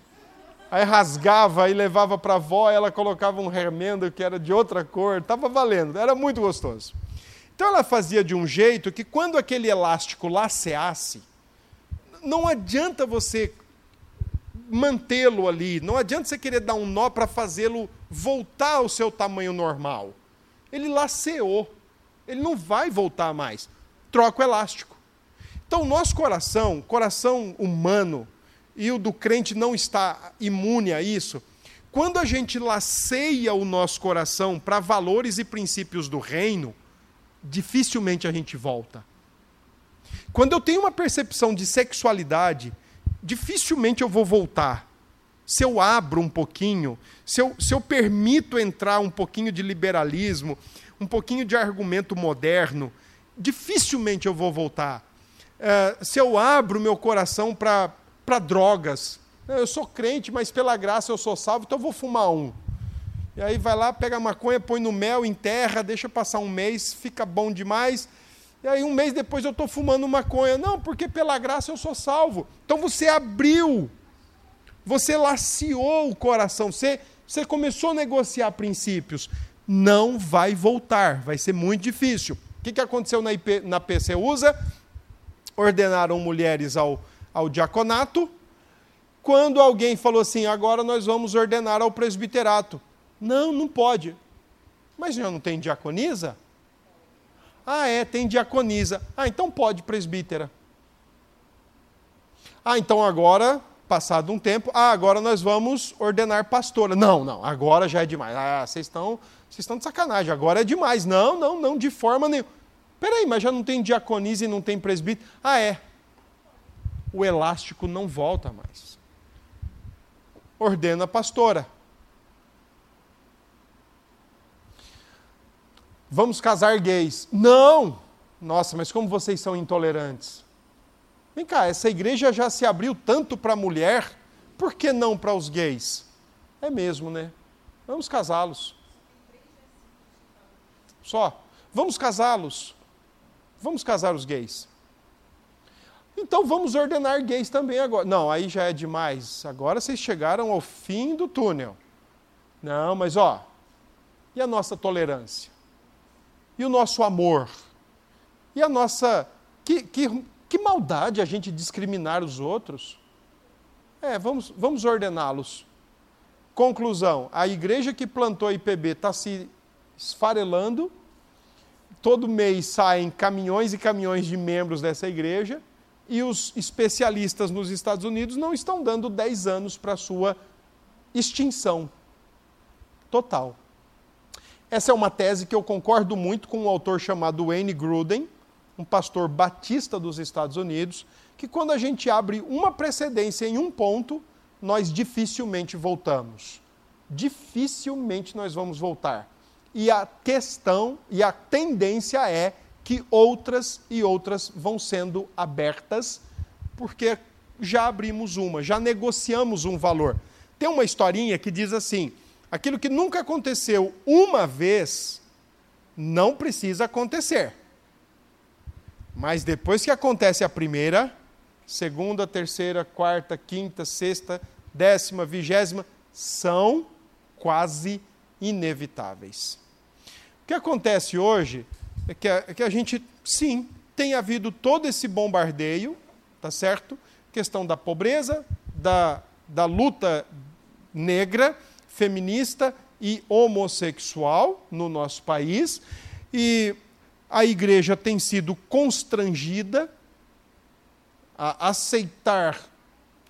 Aí rasgava e levava para a avó, ela colocava um remendo que era de outra cor, estava valendo, era muito gostoso. Então ela fazia de um jeito que quando aquele elástico laceasse, não adianta você mantê-lo ali, não adianta você querer dar um nó para fazê-lo voltar ao seu tamanho normal. Ele laceou, ele não vai voltar mais. Troca o elástico. Então, o nosso coração, coração humano, e o do crente não está imune a isso, quando a gente laceia o nosso coração para valores e princípios do reino, dificilmente a gente volta. Quando eu tenho uma percepção de sexualidade, dificilmente eu vou voltar. Se eu abro um pouquinho, se eu, se eu permito entrar um pouquinho de liberalismo, um pouquinho de argumento moderno, dificilmente eu vou voltar. Uh, se eu abro meu coração para para drogas. Eu sou crente, mas pela graça eu sou salvo, então eu vou fumar um. E aí vai lá, pega a maconha, põe no mel, enterra, deixa passar um mês, fica bom demais. E aí um mês depois eu estou fumando maconha. Não, porque pela graça eu sou salvo. Então você abriu, você laciou o coração, você, você começou a negociar princípios. Não vai voltar, vai ser muito difícil. O que, que aconteceu na, IP, na PCUSA? Ordenaram mulheres ao ao diaconato, quando alguém falou assim, agora nós vamos ordenar ao presbiterato. Não, não pode. Mas já não tem diaconisa? Ah, é, tem diaconisa. Ah, então pode presbítera. Ah, então agora, passado um tempo, ah, agora nós vamos ordenar pastora. Não, não, agora já é demais. Ah, vocês estão, vocês estão de sacanagem, agora é demais. Não, não, não, de forma nenhuma. Peraí, mas já não tem diaconisa e não tem presbítero? Ah, é o elástico não volta mais. Ordena a pastora. Vamos casar gays. Não! Nossa, mas como vocês são intolerantes. Vem cá, essa igreja já se abriu tanto para a mulher, por que não para os gays? É mesmo, né? Vamos casá-los. Só. Vamos casá-los. Vamos casar os gays. Então vamos ordenar gays também agora. Não, aí já é demais. Agora vocês chegaram ao fim do túnel. Não, mas ó, e a nossa tolerância? E o nosso amor? E a nossa. Que, que, que maldade a gente discriminar os outros? É, vamos, vamos ordená-los. Conclusão: a igreja que plantou a IPB está se esfarelando. Todo mês saem caminhões e caminhões de membros dessa igreja e os especialistas nos Estados Unidos não estão dando 10 anos para sua extinção total. Essa é uma tese que eu concordo muito com um autor chamado Wayne Gruden, um pastor batista dos Estados Unidos, que quando a gente abre uma precedência em um ponto, nós dificilmente voltamos. Dificilmente nós vamos voltar. E a questão e a tendência é que outras e outras vão sendo abertas, porque já abrimos uma, já negociamos um valor. Tem uma historinha que diz assim: aquilo que nunca aconteceu uma vez, não precisa acontecer. Mas depois que acontece a primeira, segunda, terceira, quarta, quinta, sexta, décima, vigésima, são quase inevitáveis. O que acontece hoje é que a, é que a gente, sim, tem havido todo esse bombardeio, tá certo? Questão da pobreza, da, da luta negra, feminista e homossexual no nosso país, e a igreja tem sido constrangida a aceitar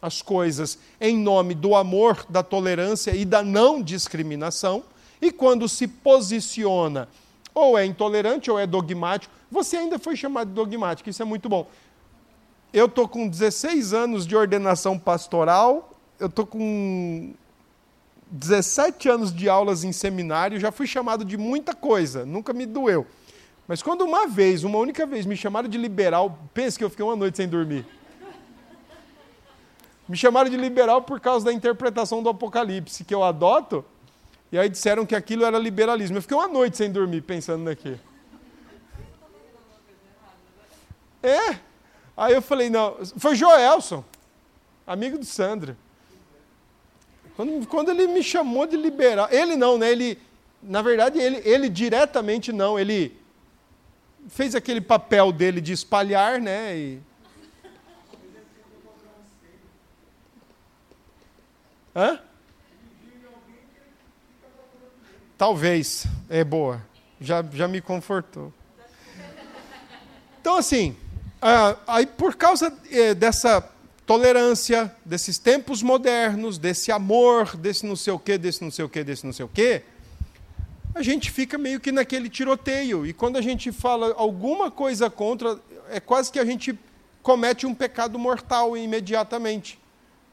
as coisas em nome do amor, da tolerância e da não discriminação, e quando se posiciona ou é intolerante ou é dogmático, você ainda foi chamado de dogmático, isso é muito bom. Eu estou com 16 anos de ordenação pastoral, eu estou com 17 anos de aulas em seminário, já fui chamado de muita coisa, nunca me doeu. Mas quando uma vez, uma única vez, me chamaram de liberal, pense que eu fiquei uma noite sem dormir. Me chamaram de liberal por causa da interpretação do Apocalipse que eu adoto, e aí disseram que aquilo era liberalismo. Eu fiquei uma noite sem dormir pensando naquilo. É. Aí eu falei, não, foi Joelson, amigo do Sandro. Quando, quando ele me chamou de liberal, ele não, né? Ele, na verdade, ele, ele diretamente não, ele fez aquele papel dele de espalhar, né? E... Hã? Talvez, é boa. Já, já me confortou. Então, assim, aí por causa eh, dessa tolerância, desses tempos modernos, desse amor, desse não sei o quê, desse não sei o quê, desse não sei o quê, a gente fica meio que naquele tiroteio. E quando a gente fala alguma coisa contra, é quase que a gente comete um pecado mortal imediatamente.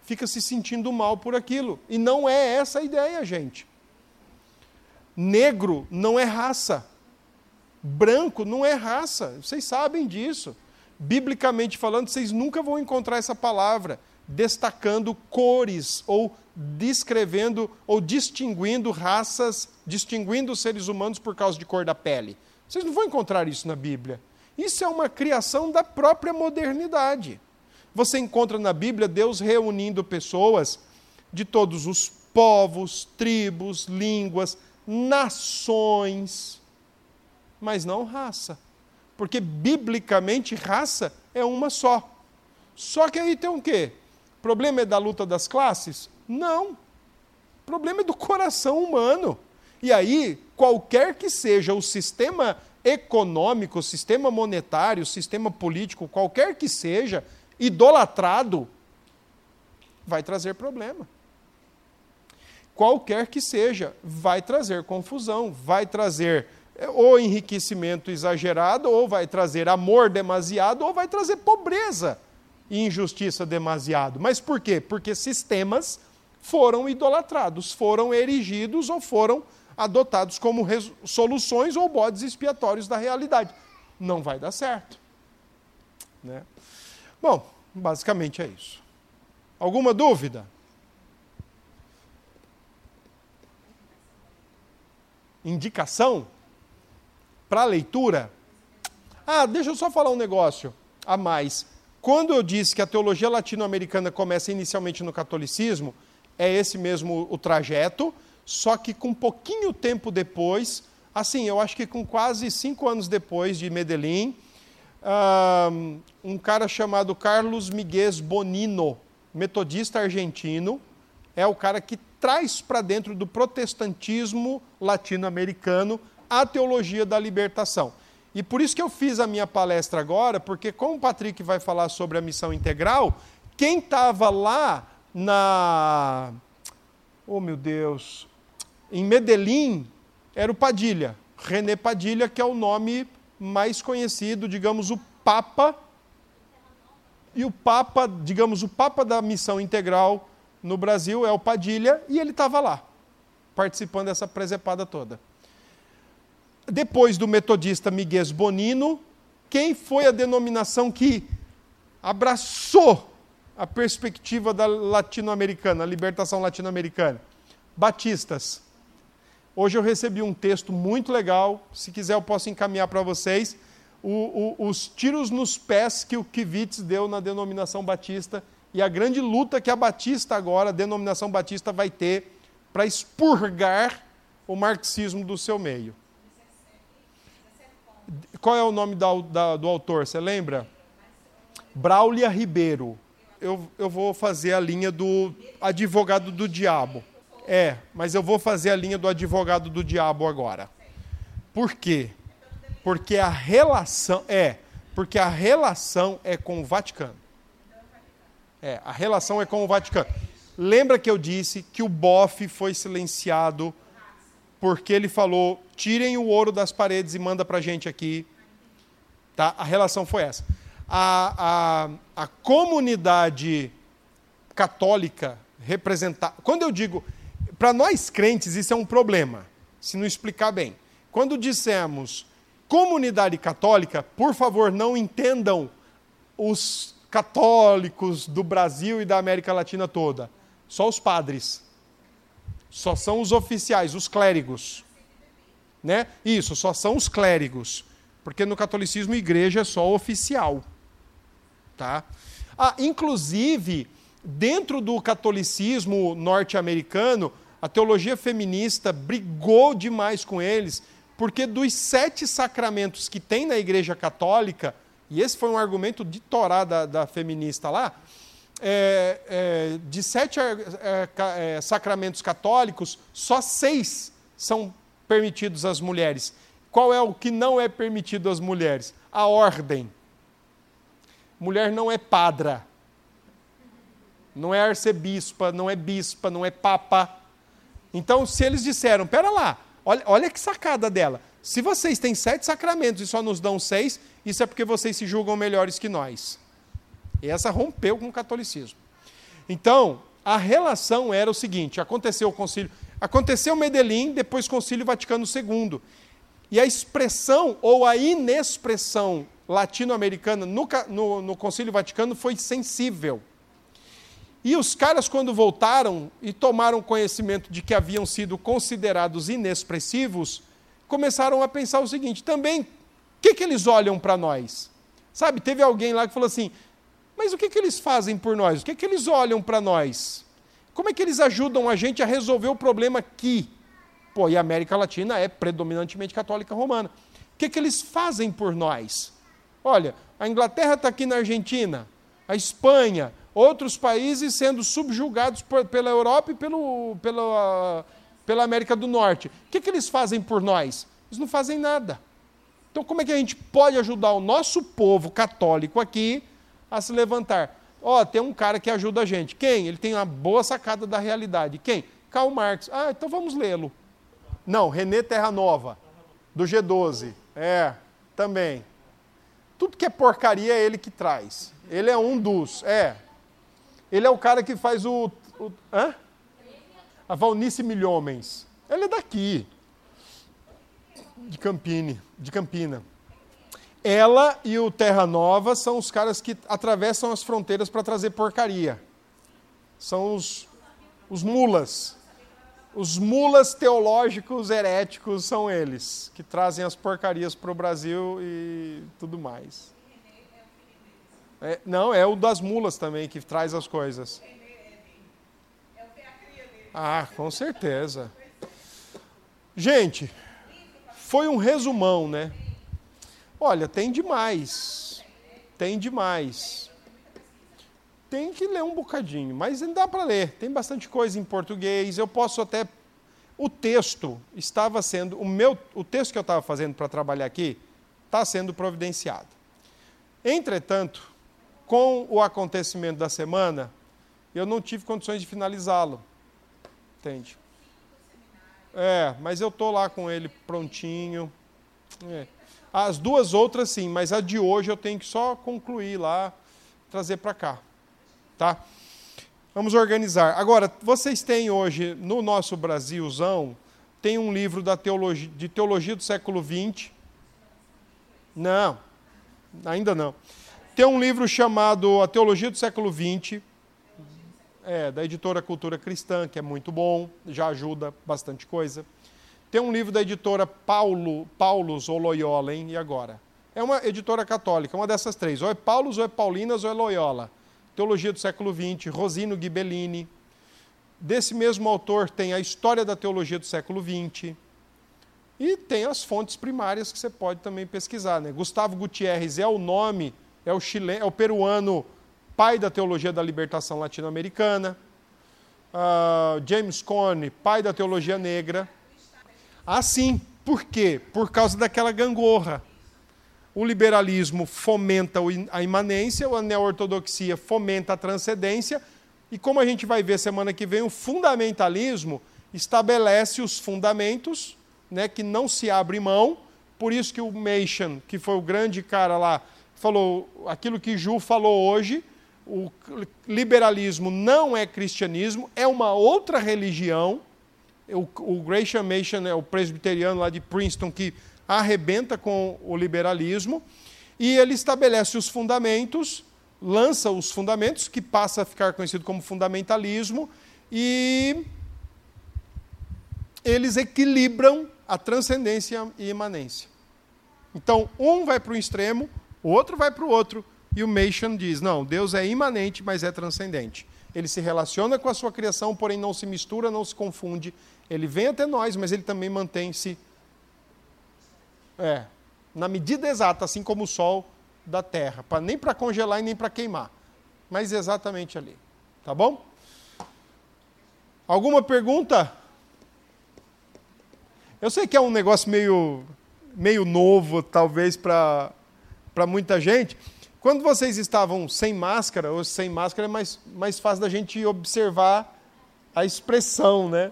Fica se sentindo mal por aquilo. E não é essa a ideia, gente. Negro não é raça. Branco não é raça. Vocês sabem disso biblicamente falando, vocês nunca vão encontrar essa palavra destacando cores ou descrevendo ou distinguindo raças, distinguindo seres humanos por causa de cor da pele. Vocês não vão encontrar isso na Bíblia. Isso é uma criação da própria modernidade. Você encontra na Bíblia Deus reunindo pessoas de todos os povos, tribos, línguas, nações, mas não raça. Porque biblicamente raça é uma só. Só que aí tem o quê? O problema é da luta das classes? Não. Problema é do coração humano. E aí, qualquer que seja o sistema econômico, o sistema monetário, o sistema político, qualquer que seja, idolatrado, vai trazer problema. Qualquer que seja, vai trazer confusão, vai trazer ou enriquecimento exagerado, ou vai trazer amor demasiado, ou vai trazer pobreza e injustiça demasiado. Mas por quê? Porque sistemas foram idolatrados, foram erigidos ou foram adotados como soluções ou bodes expiatórios da realidade. Não vai dar certo. Né? Bom, basicamente é isso. Alguma dúvida? Indicação? para leitura. Ah, deixa eu só falar um negócio a mais. Quando eu disse que a teologia latino-americana começa inicialmente no catolicismo, é esse mesmo o trajeto, só que com pouquinho tempo depois, assim, eu acho que com quase cinco anos depois de Medellín, um cara chamado Carlos Miguel Bonino, metodista argentino, é o cara que traz para dentro do protestantismo latino-americano a teologia da libertação. E por isso que eu fiz a minha palestra agora, porque como o Patrick vai falar sobre a missão integral, quem estava lá na. Oh meu Deus! Em Medellín era o Padilha, René Padilha, que é o nome mais conhecido, digamos, o Papa. E o Papa, digamos, o Papa da missão integral no Brasil é o Padilha, e ele estava lá, participando dessa presepada toda depois do metodista Miguel Bonino, quem foi a denominação que abraçou a perspectiva da latino-americana, a libertação latino-americana? Batistas. Hoje eu recebi um texto muito legal, se quiser eu posso encaminhar para vocês. o, o, os tiros nos pés que o Kivitz deu na denominação batista e a grande luta que a Batista agora, a denominação batista, vai ter para expurgar o marxismo do seu meio. Qual é o nome da, da, do autor? Você lembra? Braulia Ribeiro. Eu, eu vou fazer a linha do advogado do diabo. É, mas eu vou fazer a linha do advogado do diabo agora. Por quê? Porque a relação é, porque a relação é com o Vaticano. É, a relação é com o Vaticano. Lembra que eu disse que o Boff foi silenciado porque ele falou: tirem o ouro das paredes e manda para a gente aqui. Tá? A relação foi essa. A, a, a comunidade católica representar. Quando eu digo. Para nós crentes, isso é um problema, se não explicar bem. Quando dissemos comunidade católica, por favor, não entendam os católicos do Brasil e da América Latina toda. Só os padres. Só são os oficiais, os clérigos. Né? Isso, só são os clérigos. Porque no catolicismo, igreja é só oficial. Tá? Ah, inclusive, dentro do catolicismo norte-americano, a teologia feminista brigou demais com eles, porque dos sete sacramentos que tem na igreja católica, e esse foi um argumento de Torá da, da feminista lá, é, é, de sete é, é, sacramentos católicos, só seis são permitidos às mulheres. Qual é o que não é permitido às mulheres? A ordem. Mulher não é padra, não é arcebispa, não é bispa, não é papa. Então, se eles disseram, pera lá, olha, olha que sacada dela. Se vocês têm sete sacramentos e só nos dão seis, isso é porque vocês se julgam melhores que nós. E essa rompeu com o catolicismo. Então, a relação era o seguinte: aconteceu o concílio, aconteceu Medellín, depois concílio Vaticano II. E a expressão ou a inexpressão latino-americana no, no, no Concílio Vaticano foi sensível. E os caras, quando voltaram e tomaram conhecimento de que haviam sido considerados inexpressivos, começaram a pensar o seguinte: também, que, que eles olham para nós? Sabe, teve alguém lá que falou assim: mas o que, que eles fazem por nós? O que, que eles olham para nós? Como é que eles ajudam a gente a resolver o problema aqui? Pô, e a América Latina é predominantemente católica romana. O que, que eles fazem por nós? Olha, a Inglaterra está aqui na Argentina, a Espanha, outros países sendo subjugados por, pela Europa e pelo, pela, pela América do Norte. O que, que eles fazem por nós? Eles não fazem nada. Então, como é que a gente pode ajudar o nosso povo católico aqui a se levantar? Ó, oh, tem um cara que ajuda a gente. Quem? Ele tem uma boa sacada da realidade. Quem? Karl Marx. Ah, então vamos lê-lo. Não, René Terra Nova, do G12. É, também. Tudo que é porcaria é ele que traz. Ele é um dos. É, ele é o cara que faz o. o hã? A Valnice Milhomens. Ele é daqui. De Campine, de Campina. Ela e o Terra Nova são os caras que atravessam as fronteiras para trazer porcaria. São os, os mulas. Os mulas teológicos heréticos são eles, que trazem as porcarias para o Brasil e tudo mais. É, não, é o das mulas também que traz as coisas. Ah, com certeza. Gente, foi um resumão, né? Olha, tem demais. Tem demais. Tem que ler um bocadinho, mas não dá para ler. Tem bastante coisa em português. Eu posso até. O texto estava sendo. O, meu, o texto que eu estava fazendo para trabalhar aqui está sendo providenciado. Entretanto, com o acontecimento da semana, eu não tive condições de finalizá-lo. Entende? É, mas eu estou lá com ele prontinho. É. As duas outras sim, mas a de hoje eu tenho que só concluir lá, trazer para cá. Tá? Vamos organizar. Agora, vocês têm hoje, no nosso Brasilzão, tem um livro da teologia, de teologia do século XX. Não, ainda não. Tem um livro chamado A Teologia do Século XX, é, da editora Cultura Cristã, que é muito bom, já ajuda bastante coisa. Tem um livro da editora Paulo, Paulus ou Loyola, hein? E agora? É uma editora católica, uma dessas três. Ou é Paulus, ou é Paulinas, ou é Loyola. Teologia do século XX, Rosino Ghibellini. Desse mesmo autor tem a História da Teologia do século XX. E tem as fontes primárias que você pode também pesquisar. Né? Gustavo Gutierrez é o nome, é o, chileno, é o peruano pai da teologia da libertação latino-americana. Uh, James Cone, pai da teologia negra. Assim, por quê? Por causa daquela gangorra. O liberalismo fomenta a imanência, a neo-ortodoxia fomenta a transcendência, e como a gente vai ver semana que vem, o fundamentalismo estabelece os fundamentos, né, que não se abre mão, por isso que o Machen, que foi o grande cara lá, falou aquilo que Ju falou hoje, o liberalismo não é cristianismo, é uma outra religião. O, o Machen é o presbiteriano lá de Princeton que arrebenta com o liberalismo, e ele estabelece os fundamentos, lança os fundamentos, que passa a ficar conhecido como fundamentalismo, e eles equilibram a transcendência e imanência. Então, um vai para o extremo, o outro vai para o outro, e o Machen diz: não, Deus é imanente, mas é transcendente. Ele se relaciona com a sua criação, porém não se mistura, não se confunde. Ele vem até nós, mas ele também mantém-se é, na medida exata, assim como o sol da terra, pra, nem para congelar e nem para queimar, mas exatamente ali. Tá bom? Alguma pergunta? Eu sei que é um negócio meio, meio novo, talvez, para muita gente. Quando vocês estavam sem máscara, ou sem máscara é mais, mais fácil da gente observar a expressão, né?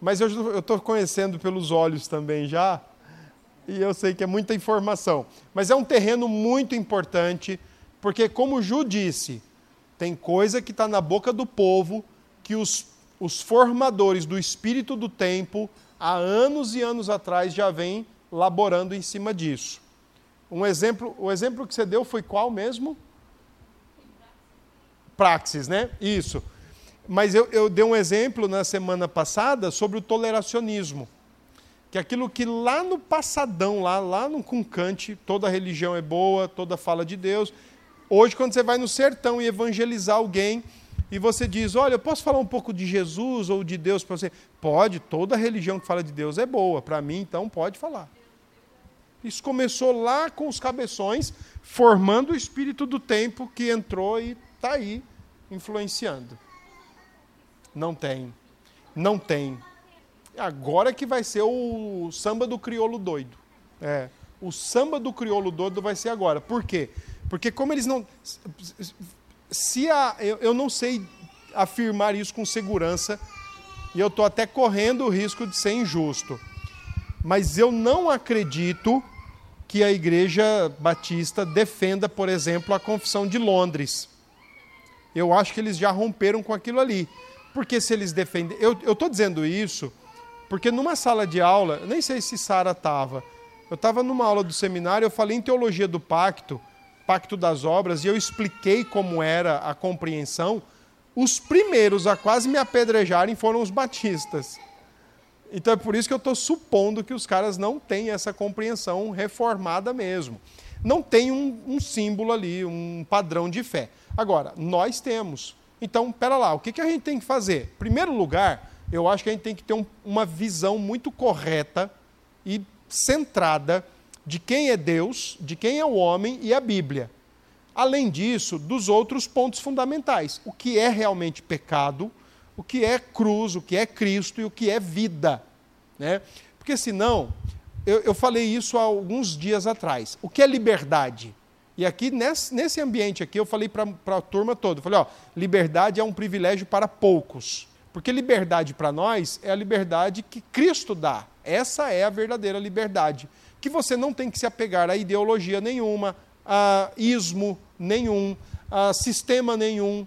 Mas eu estou conhecendo pelos olhos também já e eu sei que é muita informação. Mas é um terreno muito importante, porque, como Ju disse, tem coisa que está na boca do povo que os, os formadores do espírito do tempo, há anos e anos atrás, já vêm laborando em cima disso. Um exemplo, o exemplo que você deu foi qual mesmo? Praxis, né? Isso. Mas eu, eu dei um exemplo na semana passada sobre o toleracionismo que aquilo que lá no passadão, lá, lá no Cuncante, toda religião é boa, toda fala de Deus. Hoje, quando você vai no sertão e evangelizar alguém, e você diz, olha, eu posso falar um pouco de Jesus ou de Deus para você? Pode, toda religião que fala de Deus é boa. Para mim, então, pode falar. Isso começou lá com os cabeções, formando o espírito do tempo que entrou e está aí, influenciando. Não tem. Não tem. Agora que vai ser o samba do crioulo doido. É, o samba do crioulo doido vai ser agora. Por quê? Porque como eles não. Se a, eu, eu não sei afirmar isso com segurança, e eu estou até correndo o risco de ser injusto. Mas eu não acredito que a Igreja Batista defenda, por exemplo, a Confissão de Londres. Eu acho que eles já romperam com aquilo ali. Porque se eles defendem. Eu estou dizendo isso porque numa sala de aula, nem sei se Sara estava, eu estava numa aula do seminário, eu falei em teologia do pacto, pacto das obras, e eu expliquei como era a compreensão. Os primeiros a quase me apedrejarem foram os batistas. Então é por isso que eu estou supondo que os caras não têm essa compreensão reformada mesmo. Não tem um, um, símbolo ali, um padrão de fé. Agora, nós temos. Então, pera lá, o que, que a gente tem que fazer? Em primeiro lugar, eu acho que a gente tem que ter um, uma visão muito correta e centrada de quem é Deus, de quem é o homem e a Bíblia. Além disso, dos outros pontos fundamentais: o que é realmente pecado, o que é cruz, o que é Cristo e o que é vida. Né? Porque senão, eu, eu falei isso há alguns dias atrás. O que é liberdade? E aqui, nesse, nesse ambiente aqui, eu falei para a turma toda, eu falei, ó, liberdade é um privilégio para poucos. Porque liberdade para nós é a liberdade que Cristo dá. Essa é a verdadeira liberdade. Que você não tem que se apegar a ideologia nenhuma, a ismo nenhum, a sistema nenhum,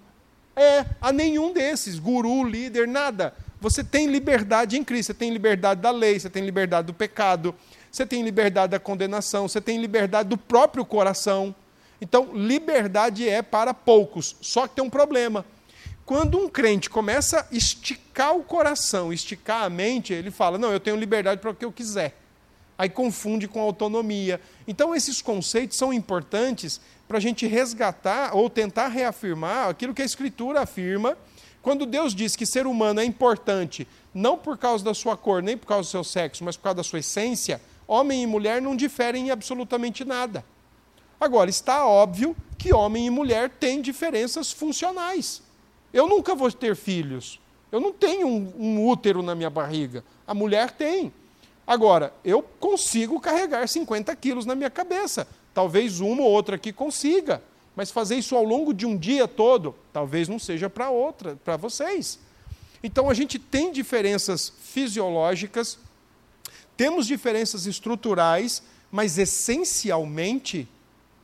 é a nenhum desses, guru, líder, nada. Você tem liberdade em Cristo, você tem liberdade da lei, você tem liberdade do pecado, você tem liberdade da condenação, você tem liberdade do próprio coração. Então, liberdade é para poucos. Só que tem um problema. Quando um crente começa a esticar o coração, esticar a mente, ele fala: Não, eu tenho liberdade para o que eu quiser. Aí confunde com autonomia. Então, esses conceitos são importantes para a gente resgatar ou tentar reafirmar aquilo que a Escritura afirma. Quando Deus diz que ser humano é importante, não por causa da sua cor, nem por causa do seu sexo, mas por causa da sua essência, homem e mulher não diferem em absolutamente nada. Agora, está óbvio que homem e mulher têm diferenças funcionais. Eu nunca vou ter filhos. Eu não tenho um, um útero na minha barriga. A mulher tem. Agora, eu consigo carregar 50 quilos na minha cabeça. Talvez uma ou outra aqui consiga. Mas fazer isso ao longo de um dia todo, talvez não seja para outra, para vocês. Então a gente tem diferenças fisiológicas, temos diferenças estruturais, mas essencialmente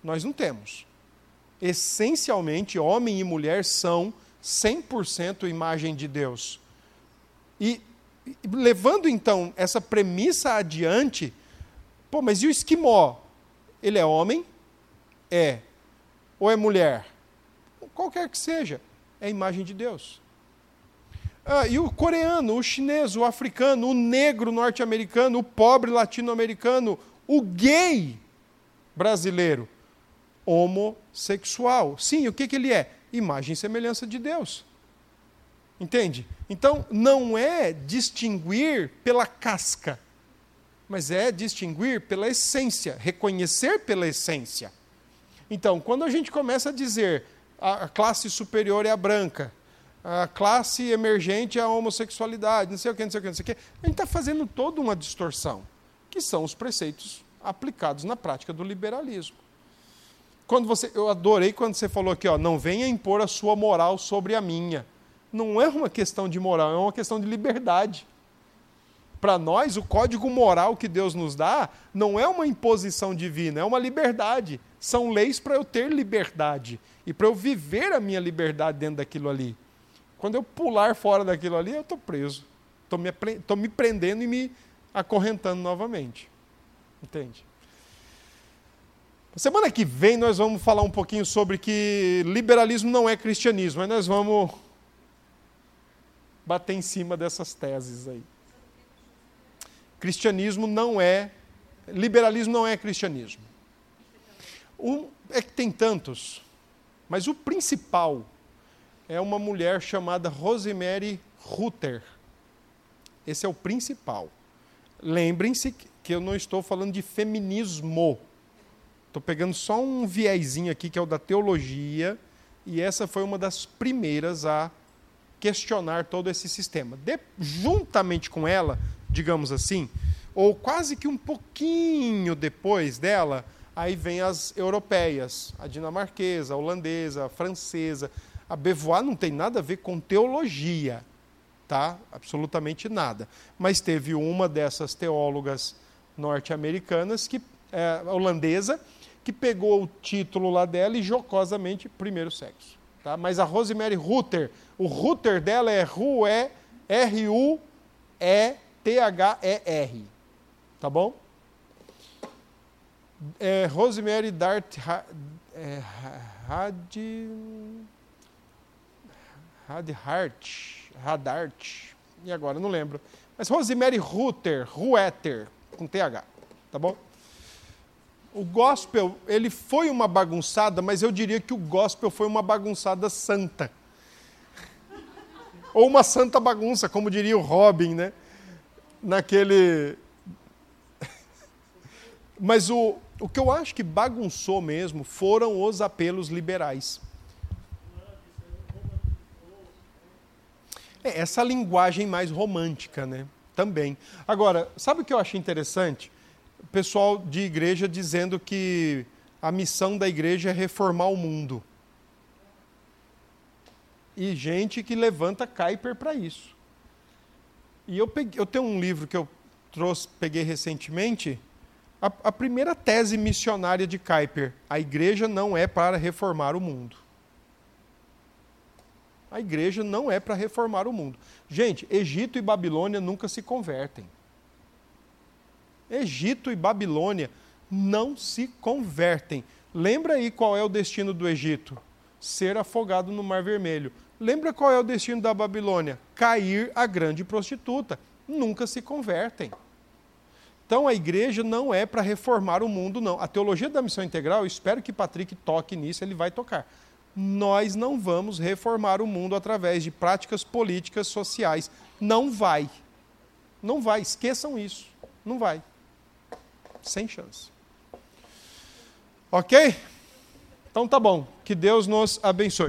nós não temos. Essencialmente, homem e mulher são 100% imagem de Deus. E levando então essa premissa adiante, pô, mas e o esquimó? Ele é homem? É. Ou é mulher? Qualquer que seja, é imagem de Deus. Ah, e o coreano, o chinês, o africano, o negro norte-americano, o pobre latino-americano, o gay brasileiro, homossexual. Sim, o que, que ele é? Imagem e semelhança de Deus. Entende? Então, não é distinguir pela casca, mas é distinguir pela essência, reconhecer pela essência. Então, quando a gente começa a dizer a classe superior é a branca, a classe emergente é a homossexualidade, não sei o que, não sei o que, não sei o que, a gente está fazendo toda uma distorção, que são os preceitos aplicados na prática do liberalismo. Quando você, eu adorei quando você falou aqui, ó, não venha impor a sua moral sobre a minha não é uma questão de moral, é uma questão de liberdade. Para nós, o código moral que Deus nos dá não é uma imposição divina, é uma liberdade. São leis para eu ter liberdade e para eu viver a minha liberdade dentro daquilo ali. Quando eu pular fora daquilo ali, eu estou preso. Estou me, me prendendo e me acorrentando novamente. Entende? Semana que vem nós vamos falar um pouquinho sobre que liberalismo não é cristianismo, mas nós vamos bater em cima dessas teses aí. Cristianismo não é. Liberalismo não é cristianismo. É que tem tantos, mas o principal é uma mulher chamada Rosemary Rutter. Esse é o principal. Lembrem-se que eu não estou falando de feminismo. Estou pegando só um viezinho aqui, que é o da teologia, e essa foi uma das primeiras a questionar todo esse sistema. De, juntamente com ela, digamos assim, ou quase que um pouquinho depois dela, aí vem as europeias, a dinamarquesa, a holandesa, a francesa. A Beauvoir não tem nada a ver com teologia, tá? Absolutamente nada. Mas teve uma dessas teólogas norte-americanas que é, holandesa que pegou o título lá dela e jocosamente primeiro sexo. Tá? Mas a Rosemary Rutter, o Rutter dela é R-U-E-T-H-E-R. Tá bom? É, Rosemary Dart é, Had, Hadhart, e agora não lembro. Mas Rosemary Rutter, Ruetter, com TH, tá bom? O gospel, ele foi uma bagunçada, mas eu diria que o gospel foi uma bagunçada santa. Ou uma santa bagunça, como diria o Robin, né? Naquele. Mas o, o que eu acho que bagunçou mesmo foram os apelos liberais. É, essa linguagem mais romântica, né? Também. Agora, sabe o que eu achei interessante? Pessoal de igreja dizendo que a missão da igreja é reformar o mundo. E gente que levanta Kuiper para isso. E eu, peguei, eu tenho um livro que eu trouxe, peguei recentemente, a, a primeira tese missionária de Kuiper: a igreja não é para reformar o mundo. A igreja não é para reformar o mundo. Gente, Egito e Babilônia nunca se convertem. Egito e Babilônia não se convertem. Lembra aí qual é o destino do Egito? Ser afogado no Mar Vermelho. Lembra qual é o destino da Babilônia? Cair a grande prostituta. Nunca se convertem. Então a igreja não é para reformar o mundo, não. A teologia da missão integral, eu espero que Patrick toque nisso, ele vai tocar. Nós não vamos reformar o mundo através de práticas políticas sociais. Não vai. Não vai, esqueçam isso. Não vai. Sem chance. Ok? Então tá bom. Que Deus nos abençoe.